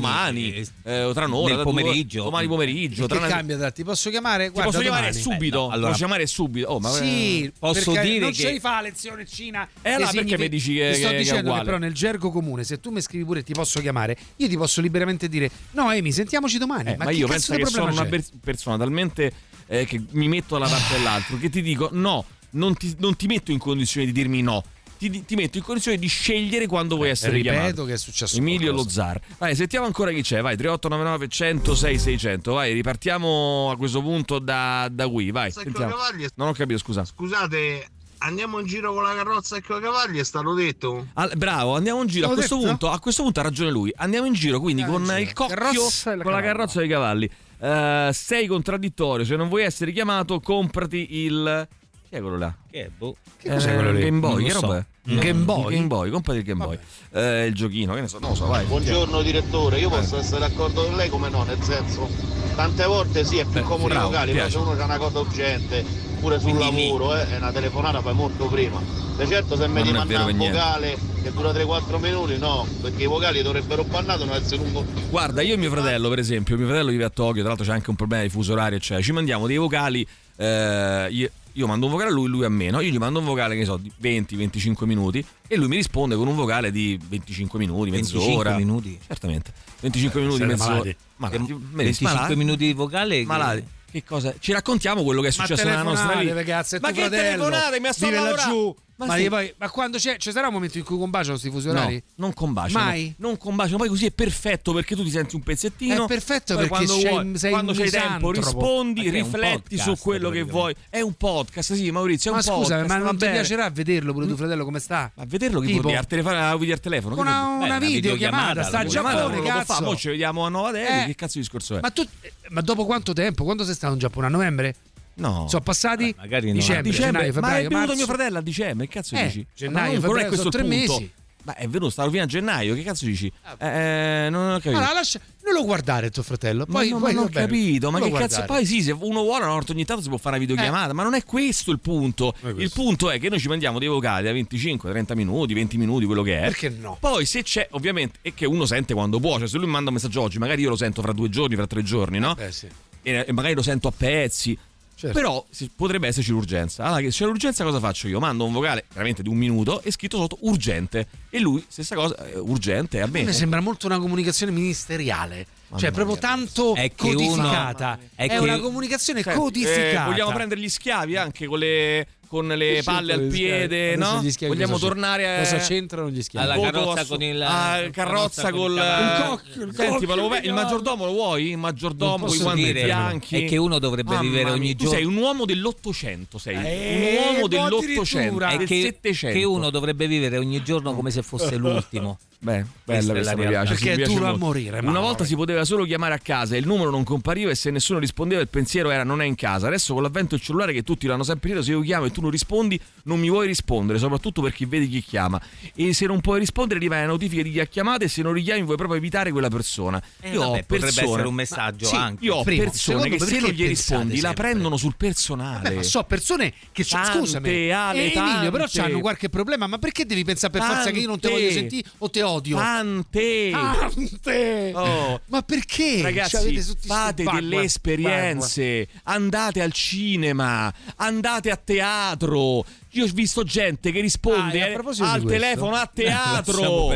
domani, eh, o tra un'ora, nel pomeriggio. domani pomeriggio. Che Tra una- cambia tra ti posso chiamare? Ti Guarda, posso chiamare domani. subito. Eh, no, allora- posso chiamare subito. Oh, ma Sì, Posso perché dire non che- ce li fa lezione Cina. Eh, allora perché mi dici che- Ti sto che- che è dicendo che, uguale? però nel gergo comune, se tu mi scrivi pure ti posso chiamare, io ti posso liberamente dire "No, Amy, sentiamoci domani". Eh, ma ma che io penso che sono problema una c'è? per- persona talmente eh, che mi metto dalla parte dell'altro che ti dico no, non ti, non ti metto in condizione di dirmi no. Ti, ti metto in condizione di scegliere quando vuoi essere ripeto chiamato. che è successo Emilio qualcosa. Lozar. Vai, sentiamo ancora chi c'è. Vai, 3899 106 600. Vai, ripartiamo a questo punto da, da qui. Vai, sentiamo. Non ho capito, scusa. Scusate, andiamo in giro con la carrozza e con i cavalli, è stato detto? Al- bravo, andiamo in giro. A questo, punto, a questo punto ha ragione lui. Andiamo in giro quindi con il cocchio, Carrozza e la con la carrozza dei cavalli. Eh, sei contraddittorio. Se non vuoi essere chiamato, comprati il. Chi è quello là? Che è, boh? Che cos'è quello lì? Game Boy, che so. roba è? Un Game Boy? Il Game Boy, comprati il Game Boy. Eh, il giochino, che ne so, non lo so, vai. Buongiorno direttore, io posso essere d'accordo con lei come no, nel senso, tante volte sì è più Beh, comodo i bravo, mi ma se uno ha una cosa urgente, pure sul Quindi lavoro, eh, è una telefonata fai molto prima. De certo se mi mandare un vocale che dura 3-4 minuti, no, perché i vocali dovrebbero bannato non essere lungo. Guarda, io e mio fratello, per esempio, mio fratello vive a Tokyo, tra l'altro c'è anche un problema di fuso orario, eccetera. Ci mandiamo dei vocali. eh, io, io mando un vocale a lui, lui a me. No? Io gli mando un vocale, che ne so, di 20-25 minuti e lui mi risponde con un vocale di 25 minuti, 25 mezz'ora. minuti? Certamente. 25 minuti, siete mezz'ora. malati. Malati, Che- malati, 25 malati. minuti di vocale. che- Malati. Che cosa? Ci raccontiamo quello che è successo nella nostra vita. ragazzi, è ma che fratello, telefonate? Mi lavorando. laggiù. Ma Ma, sì. poi- ma quando c'è, ci sarà un momento in cui combaciano questi fusi No, orari? non combaciano. Mai? Non combaciano. Poi così è perfetto perché tu ti senti un pezzettino. È perfetto poi perché quando vuoi- sei quando c'hai tempo rispondi, rifletti su podcast, quello che vuoi. È un podcast, sì, Maurizio, è Ma un scusa, podcast. ma non ti bene. piacerà vederlo pure tuo fratello come sta? Ma vederlo che vuol dire? Al telefono, a video al telefono? Con una, una Beh, una videochiamata, sta a Giappone, cazzo. mo ci vediamo a Nuova Delhi. Eh. Che cazzo di discorso è? Ma tu ma dopo quanto tempo? Quando sei stato in Giappone? A novembre? No. Sono passati Eh, magari no. a dicembre, dicembre, gennaio, ma è febbraio, venuto marzo. mio fratello a dicembre. Che cazzo Eh, dici? gennaio, Ma non- non è febbraio, questo sono tre punto. mesi. Ma è venuto, stavo fino a gennaio. Che cazzo dici? Eh, non ho capito. Allora, lascia, non lo guardare tuo fratello. Ma Poi, no, poi ma non ho bene, capito, ma non che lo cazzo? guardare. Poi sì, se uno vuole una volta ogni tanto si può fare una videochiamata, ma non è questo il punto. È Il questo. punto è che noi ci mandiamo dei vocali da 25, 30 minuti, 20 minuti, quello che è. Perché no? Poi se c'è, ovviamente, è che uno sente quando può, cioè se lui mi manda un messaggio oggi, magari io lo sento fra due giorni, fra tre giorni, no? Eh sì. E magari lo sento a pezzi. Certo. Però si- potrebbe esserci l'urgenza. Allora, se c'è l'urgenza, cosa faccio io? Mando un vocale veramente di un minuto e scritto sotto urgente. E lui, stessa cosa, eh, urgente a A me. me sembra molto una comunicazione ministeriale. Cioè, proprio tanto È che codificata. uno- è è che- una comunicazione Senti, codificata. eh, vogliamo prendere gli schiavi anche con le, con le Che palle al piede, no? gli schiavi Vogliamo tornare a. cosa c'entrano gli schiavi? Alla carrozza con il- Ah, carrozza col il cavallo. il cocchio, il Senti, cocchio ma lo vuoi- di il maggiordomo lo vuoi? Il maggiordomo con i guanti dire, bianchi. è che uno dovrebbe Mamma vivere mia, ogni tu giorno- sei un uomo dell'Ottocento, sei Eh, un uomo ma dell'Ottocento, del che, 700. che uno dovrebbe vivere ogni giorno come se fosse l'ultimo. Beh, bella è la questa mi piace. Perché mi è piace duro a morire, Una volta si poteva solo chiamare a casa e il numero non compariva e se nessuno rispondeva il pensiero era non è in casa. Adesso con l'avvento del cellulare che tutti l'hanno sempre detto, se io chiamo e tu non rispondi non mi vuoi rispondere, soprattutto per chi vede chi chiama. E se non puoi rispondere arriva la notifica di chi ha chiamato e se non richiami vuoi proprio evitare quella persona. Eh, io vabbè, ho potrebbe persone, essere un messaggio sì, anche. Io ho Primo. persone Secondo, che se perché non gli rispondi la sempre? prendono sul personale. Beh, ma so persone che so, Tante, scusami, Ale, eh, Emilio, però tante. hanno qualche problema. Ma perché devi pensare per forza che io non te Tante. voglio sentire o te odio? Tante. Tante. Oh. Ma perché? Cioè, Ragazzi, fate bagua- delle esperienze, andate al cinema, andate a teatro. Io ho visto gente che risponde Ah, al telefono a teatro.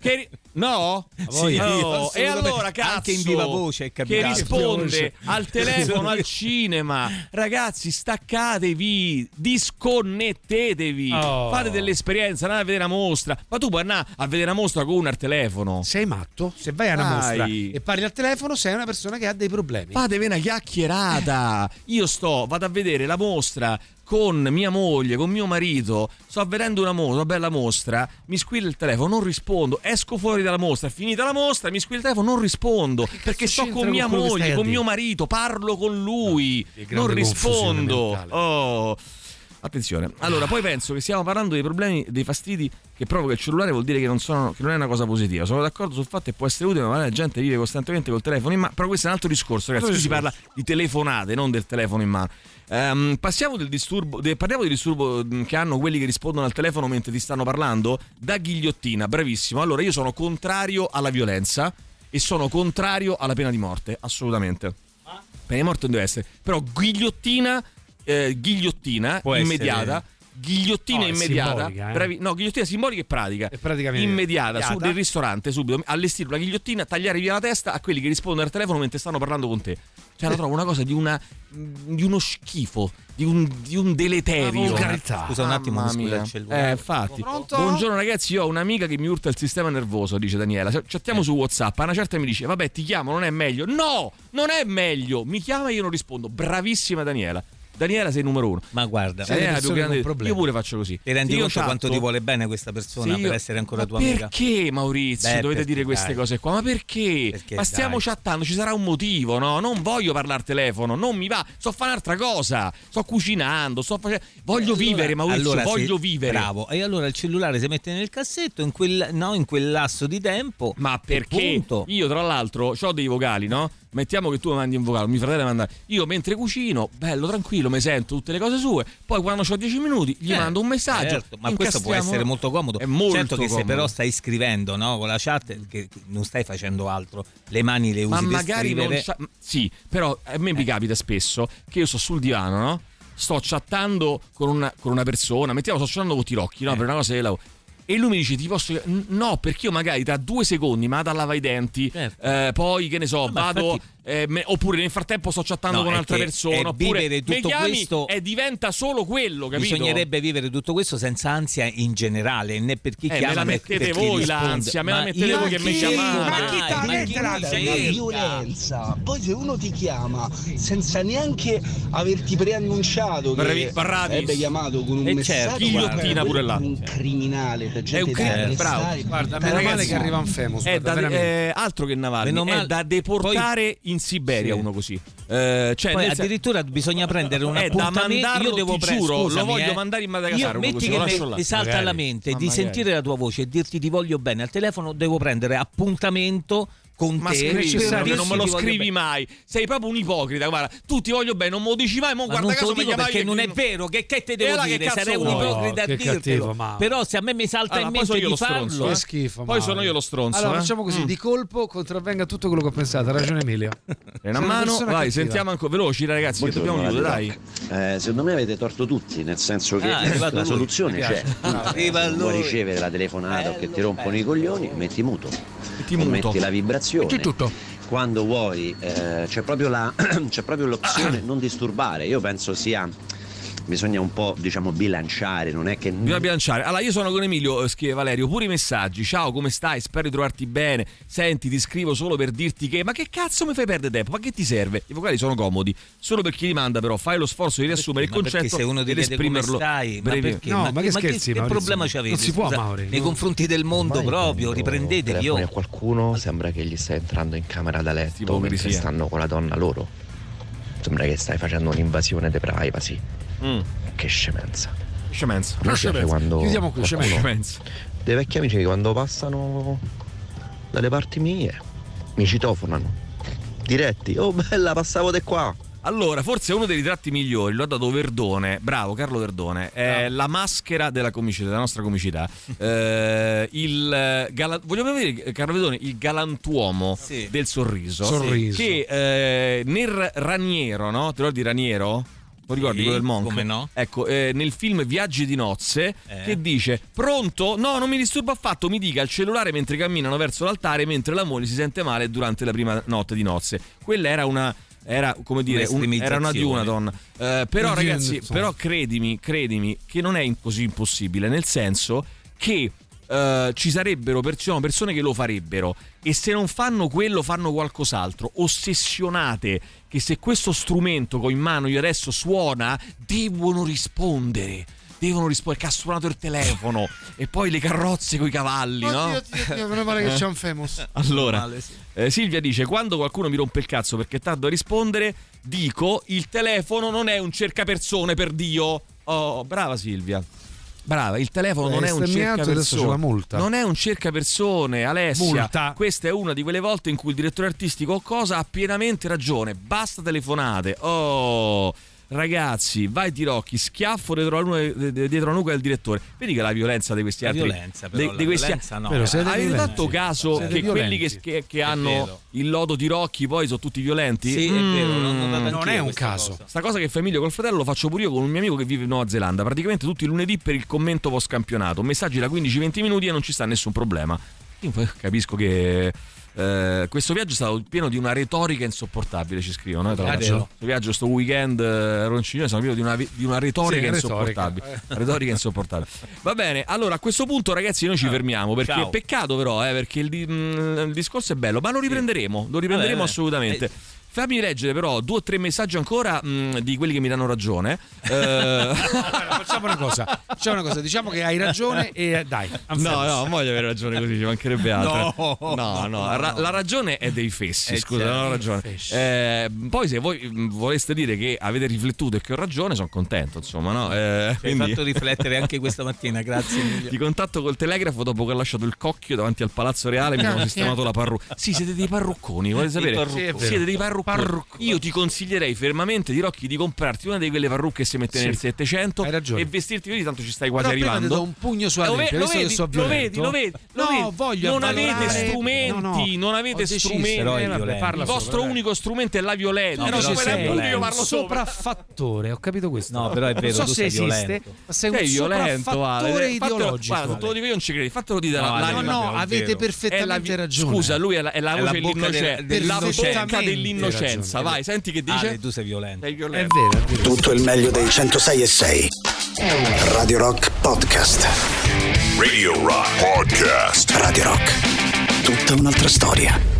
Che No? Sì, No. E allora cazzo Anche in viva voce è che risponde al telefono al cinema. Ragazzi, staccatevi, disconnettetevi. Oh. Fate delle esperienze, andate a vedere una mostra. Ma tu puoi andare a vedere una mostra con uno al telefono. Sei matto? Se vai a una Dai. mostra e parli al telefono, sei una persona che ha dei problemi. Fatevi una chiacchierata. Io sto, vado a vedere la mostra con mia moglie, con mio marito. Sto vedendo una mostra, una bella mostra. Mi squilla il telefono, non rispondo. Esco fuori dalla mostra, è finita la mostra, mi squilla il telefono, non rispondo. Perché sto con con mia stai moglie, con mio marito, parlo con lui. grande non rispondo. Oh. Attenzione, allora poi penso che stiamo parlando dei problemi, dei fastidi che provoca il cellulare, vuol dire che non, sono, che non è una cosa positiva. Sono d'accordo sul fatto che può essere utile, ma la gente vive costantemente col telefono in mano. Però questo è un altro discorso, ragazzi. Qui si parla di telefonate, non del telefono in mano. Ehm, passiamo del disturbo, de- parliamo del disturbo che hanno quelli che rispondono al telefono mentre ti stanno parlando. Da ghigliottina, bravissimo. Allora, io sono contrario alla violenza e sono contrario alla pena di morte, assolutamente. Pena di morte non deve essere. Però ghigliottina, eh, ghigliottina Può essere- immediata. Ghigliottina No, immediata, simbolica, eh. bravi- no, ghigliottina simbolica e pratica. È praticamente immediata, su immediata. del ristorante, subito, allestire una ghigliottina, tagliare via la testa a quelli che rispondono al telefono mentre stanno parlando con te. Cioè, la trovo una cosa di, una, di uno schifo, di un, di un deleterio. Una. Scusa un attimo, Mamma mi scusa mia. il cellulare. Eh, infatti. Pronto? Buongiorno ragazzi, io ho un'amica che mi urta il sistema nervoso, dice Daniela. Chattiamo su WhatsApp. A una certa mi dice: Vabbè, ti chiamo, non è meglio. No, non è meglio. Mi chiama e io non rispondo. Bravissima Daniela. Daniela sei il numero uno. Ma guarda, Sei Daniela è più grande. Io pure faccio così. ti rendi Se io conto quanto chatto- ti vuole bene questa persona Sì, per io- essere ancora tua amica? Perché Maurizio Beh, dovete perché dire queste dai. cose qua? Ma perché? Perché ma stiamo dai. chattando, ci sarà un motivo, no? Non voglio parlare al telefono, non mi va. Sto a fare un'altra cosa. Sto cucinando, sto facendo. Voglio vivere, Maurizio, allora voglio se- vivere. Bravo. E allora il cellulare si mette nel cassetto in quel, no, in quel lasso di tempo. Ma perché io, tra l'altro, ho dei vocali, no? Mettiamo che tu mi mandi un vocale, mio fratello manda. Io mentre cucino, bello, tranquillo, mi sento tutte le cose sue. Poi quando ho 10 minuti, gli Eh, mando un messaggio. certo, ma questo può essere molto comodo. È molto certo che se comodo. però stai scrivendo no, con la chat, che, non stai facendo altro, le mani le usi Ma per magari non. scrivere. c'ha- Sì, però a me mi capita spesso che io sto sul divano, no? Sto chattando con una, con una persona, mettiamo, sto chattando con Tirocchi, no? Per una cosa che lavoro. E lui mi dice: Ti posso. No, perché io magari tra due secondi vado a lavare i denti, Certo. eh, poi che ne so, ma vado. infatti- eh, me- oppure nel frattempo sto chattando No, con è un'altra persona. è Oppure vivere mi tutto chiami questo- e diventa solo quello, capito? Bisognerebbe vivere tutto questo senza ansia in generale, né per chi Eh, me chiama la né mettete per chi voi risponde. l'ansia, me la Ma mettete voi che mi chi- chiamate. Ma chi la la cerca? violenza? Poi se uno ti chiama senza neanche averti preannunciato che avrebbe chiamato con un E messaggio certo, ghigliottina guarda, pure là. un criminale per È un da cri- arrestare, bravo. Guarda, meno male che arriva un. È, da, veramente. eh, altro che Navalny, Meno è male- da deportare in Siberia Sì. uno così. Eh, cioè, Poi nel sen- addirittura bisogna prendere un da appuntamento. mandarlo, Io devo ti pre- giuro, scusami, lo voglio eh. mandare in Madagascar, Io metti così, che mi, là. salta Magari. alla mente Ma di magari. sentire la tua voce e dirti ti voglio bene al telefono, devo prendere appuntamento con Ma te. scrivi, per non me lo scrivi bene. mai. Sei proprio un ipocrita. Guarda, tu ti voglio bene, non me lo dici mai. Ma guarda non caso mi chiamavi perché non è vero, che, che te devo che dire? cazzo Sarei un ipocrita a che dirtelo. cattivo. Però se a me mi salta Allora, in mente io di lo stronzo, farlo, eh. Che schifo. Poi sono io lo stronzo. Allora eh. facciamo così: Mm. di colpo contravvenga tutto quello che ho pensato. Ha ragione Emilio. Una mano, vai, cattiva. sentiamo ancora veloci ragazzi, che dobbiamo chiudere, dai. Eh, secondo me avete torto tutti, nel senso che Ah, la soluzione c'è. vuoi lui. ricevere la telefonata o che ti rompono i coglioni, metti muto. O muto. metti la vibrazione. Metti tutto. Quando vuoi, eh, c'è proprio, la- c'è proprio l'opzione non disturbare. Io penso sia. Bisogna un po' diciamo bilanciare, non è che. Bisogna bilanciare. Allora, io sono con Emilio, eh, scrive Valerio, pure i messaggi. Ciao, come stai? Spero di trovarti bene. Senti, ti scrivo solo per dirti che. Ma che cazzo mi fai perdere tempo? Ma che ti serve? I vocali sono comodi. Solo per chi li manda, però, fai lo sforzo di riassumere il Ma perché concetto se uno ed esprimerlo. stai, ma perché? No, ma che scherzi, che, Maurizio? problema c'avete? Non si può, scusa, Mauri. Nei confronti del mondo proprio, riprendetevi. Io. a qualcuno sembra che gli stai entrando in camera da letto mentre stanno con la donna loro. Sembra che stai facendo un'invasione di privacy. Mm. Che scemenza. Scemenza. Mi piace quando Chiudiamo qui, qualcuno- Scemenza. Dei vecchi amici che quando passano dalle parti mie mi citofonano. Diretti. Oh bella, passavo di qua. Allora, forse uno dei ritratti migliori lo ha dato Verdone, bravo Carlo Verdone, è la maschera della comicità, della nostra comicità. Eh, il gala- vogliamo vedere Carlo Verdone, il galantuomo Sì. del sorriso, Sorriso. che eh, nel Raniero, no? Te lo ricordi Raniero? Lo ricordi Sì, quello del Monk? come no? Ecco, eh, nel film Viaggi di nozze, Eh. che dice: Pronto? No, non mi disturba affatto. Mi dica il cellulare mentre camminano verso l'altare, mentre la moglie si sente male durante la prima notte di nozze. Quella era una. Era come dire, un- era una di una donna. Eh, però, ragazzi, però credimi, credimi che non è così impossibile, nel senso che. Eh, ci sarebbero persone, persone che lo farebbero e se non fanno quello fanno qualcos'altro ossessionate che se questo strumento che ho in mano io adesso suona devono rispondere devono rispondere che ha suonato il telefono e poi le carrozze con i cavalli no? Oddio, oddio, oddio, meno male che c'è un famous. Allora, Male, sì. eh, Silvia dice: Quando qualcuno mi rompe il cazzo perché è tardo a rispondere, dico: Il telefono non è un cercapersone per Dio. Oh, brava Silvia. Brava, il telefono Eh, non è un cercapersone. multa. Non è un cercapersone, Alessia. Multa. Questa è una di quelle volte in cui il direttore artistico o cosa ha pienamente ragione. Basta telefonate. Oh. Ragazzi, vai Tirocchi, schiaffo dietro la, nuca, dietro la nuca del direttore. Vedi che la violenza di questi La altri violenza, però, di- questi- violenza no. Avete violenti. fatto caso Siete che quelli che, violenti. che- che hanno vero. il lodo di Rocchi poi sono tutti violenti? Sì, è vero, non- non Mm. Non anch'io è un caso. cosa. Sta cosa che fa Emilio col fratello lo faccio pure io con un mio amico che vive in Nuova Zelanda. Praticamente tutti i lunedì per il commento post campionato. Messaggi da 15-20 minuti e non ci sta nessun problema. Io capisco che. Eh, questo viaggio è stato pieno di una retorica insopportabile, ci scrivono. eh, tra Ah, l'altro. Questo viaggio, sto weekend, eh, Roncino, sono pieno di una, di una retorica Sì, insopportabile. retorica. retorica insopportabile. Va bene, allora a questo punto, ragazzi, noi ci fermiamo. Perché Ciao. peccato, però, eh, perché il, di- mm, il discorso è bello, ma lo riprenderemo. Lo riprenderemo Vabbè, assolutamente. Eh. Fammi leggere però due o tre messaggi ancora mh, di quelli che mi danno ragione. Eh, Allora, facciamo una cosa. Facciamo una cosa. Diciamo che hai ragione e eh, dai. no, no, non voglio avere ragione così, ci mancherebbe altro. No, no, no, ra- la ragione è dei fessi, Eh, scusa, certo. non ho ragione. Fessi. Eh, poi se voi mh, voleste dire che avete riflettuto e che ho ragione, sono contento, insomma, no? Eh, Ci hai quindi- fatto riflettere anche questa mattina, grazie Emilio. Ti contatto col telegrafo dopo che ho lasciato il cocchio davanti al Palazzo Reale e mi hanno sistemato la parrucca. Sì, siete dei parrucconi, volete sapere? parrucconi. È vero. siete dei parrucconi. Parrucconi. Io ti consiglierei fermamente di Rocchi di comprarti una di quelle parrucche che si mette Sì. nel 700 Hai ragione. e vestirti così, tanto ci stai quasi Però prima arrivando. ti do un pugno sulla Lo, ve- tempia, lo che vedi, so lo vedi, lo vedi, lo No, vedi. voglio Non avvalorare- avete strumenti, No, no. non avete deciso. strumenti. Però Eh, Il vostro sopra, dai. unico strumento è la violenza. No, No, però quella sei è buio, io parlo sopra. sopraffattore, ho capito questo. No, però è vero, Non so tu se sei esiste, violento. ma sei, Sei un violento, sopraffattore Ale. Ideologico. Guarda, te lo dico io non ci credi. Fatelo dire No, la- No, no, avete perfettamente È la- ragione. Scusa, lui è la, è la È voce la bocca dell'innocenza. Hai Vai, senti che dice. Ale, tu sei violento. Sei È violento. vero, è vero. Tutto il meglio dei 106 e 6. Radio Rock Podcast. Radio Rock Podcast. Radio Rock. Tutta un'altra storia.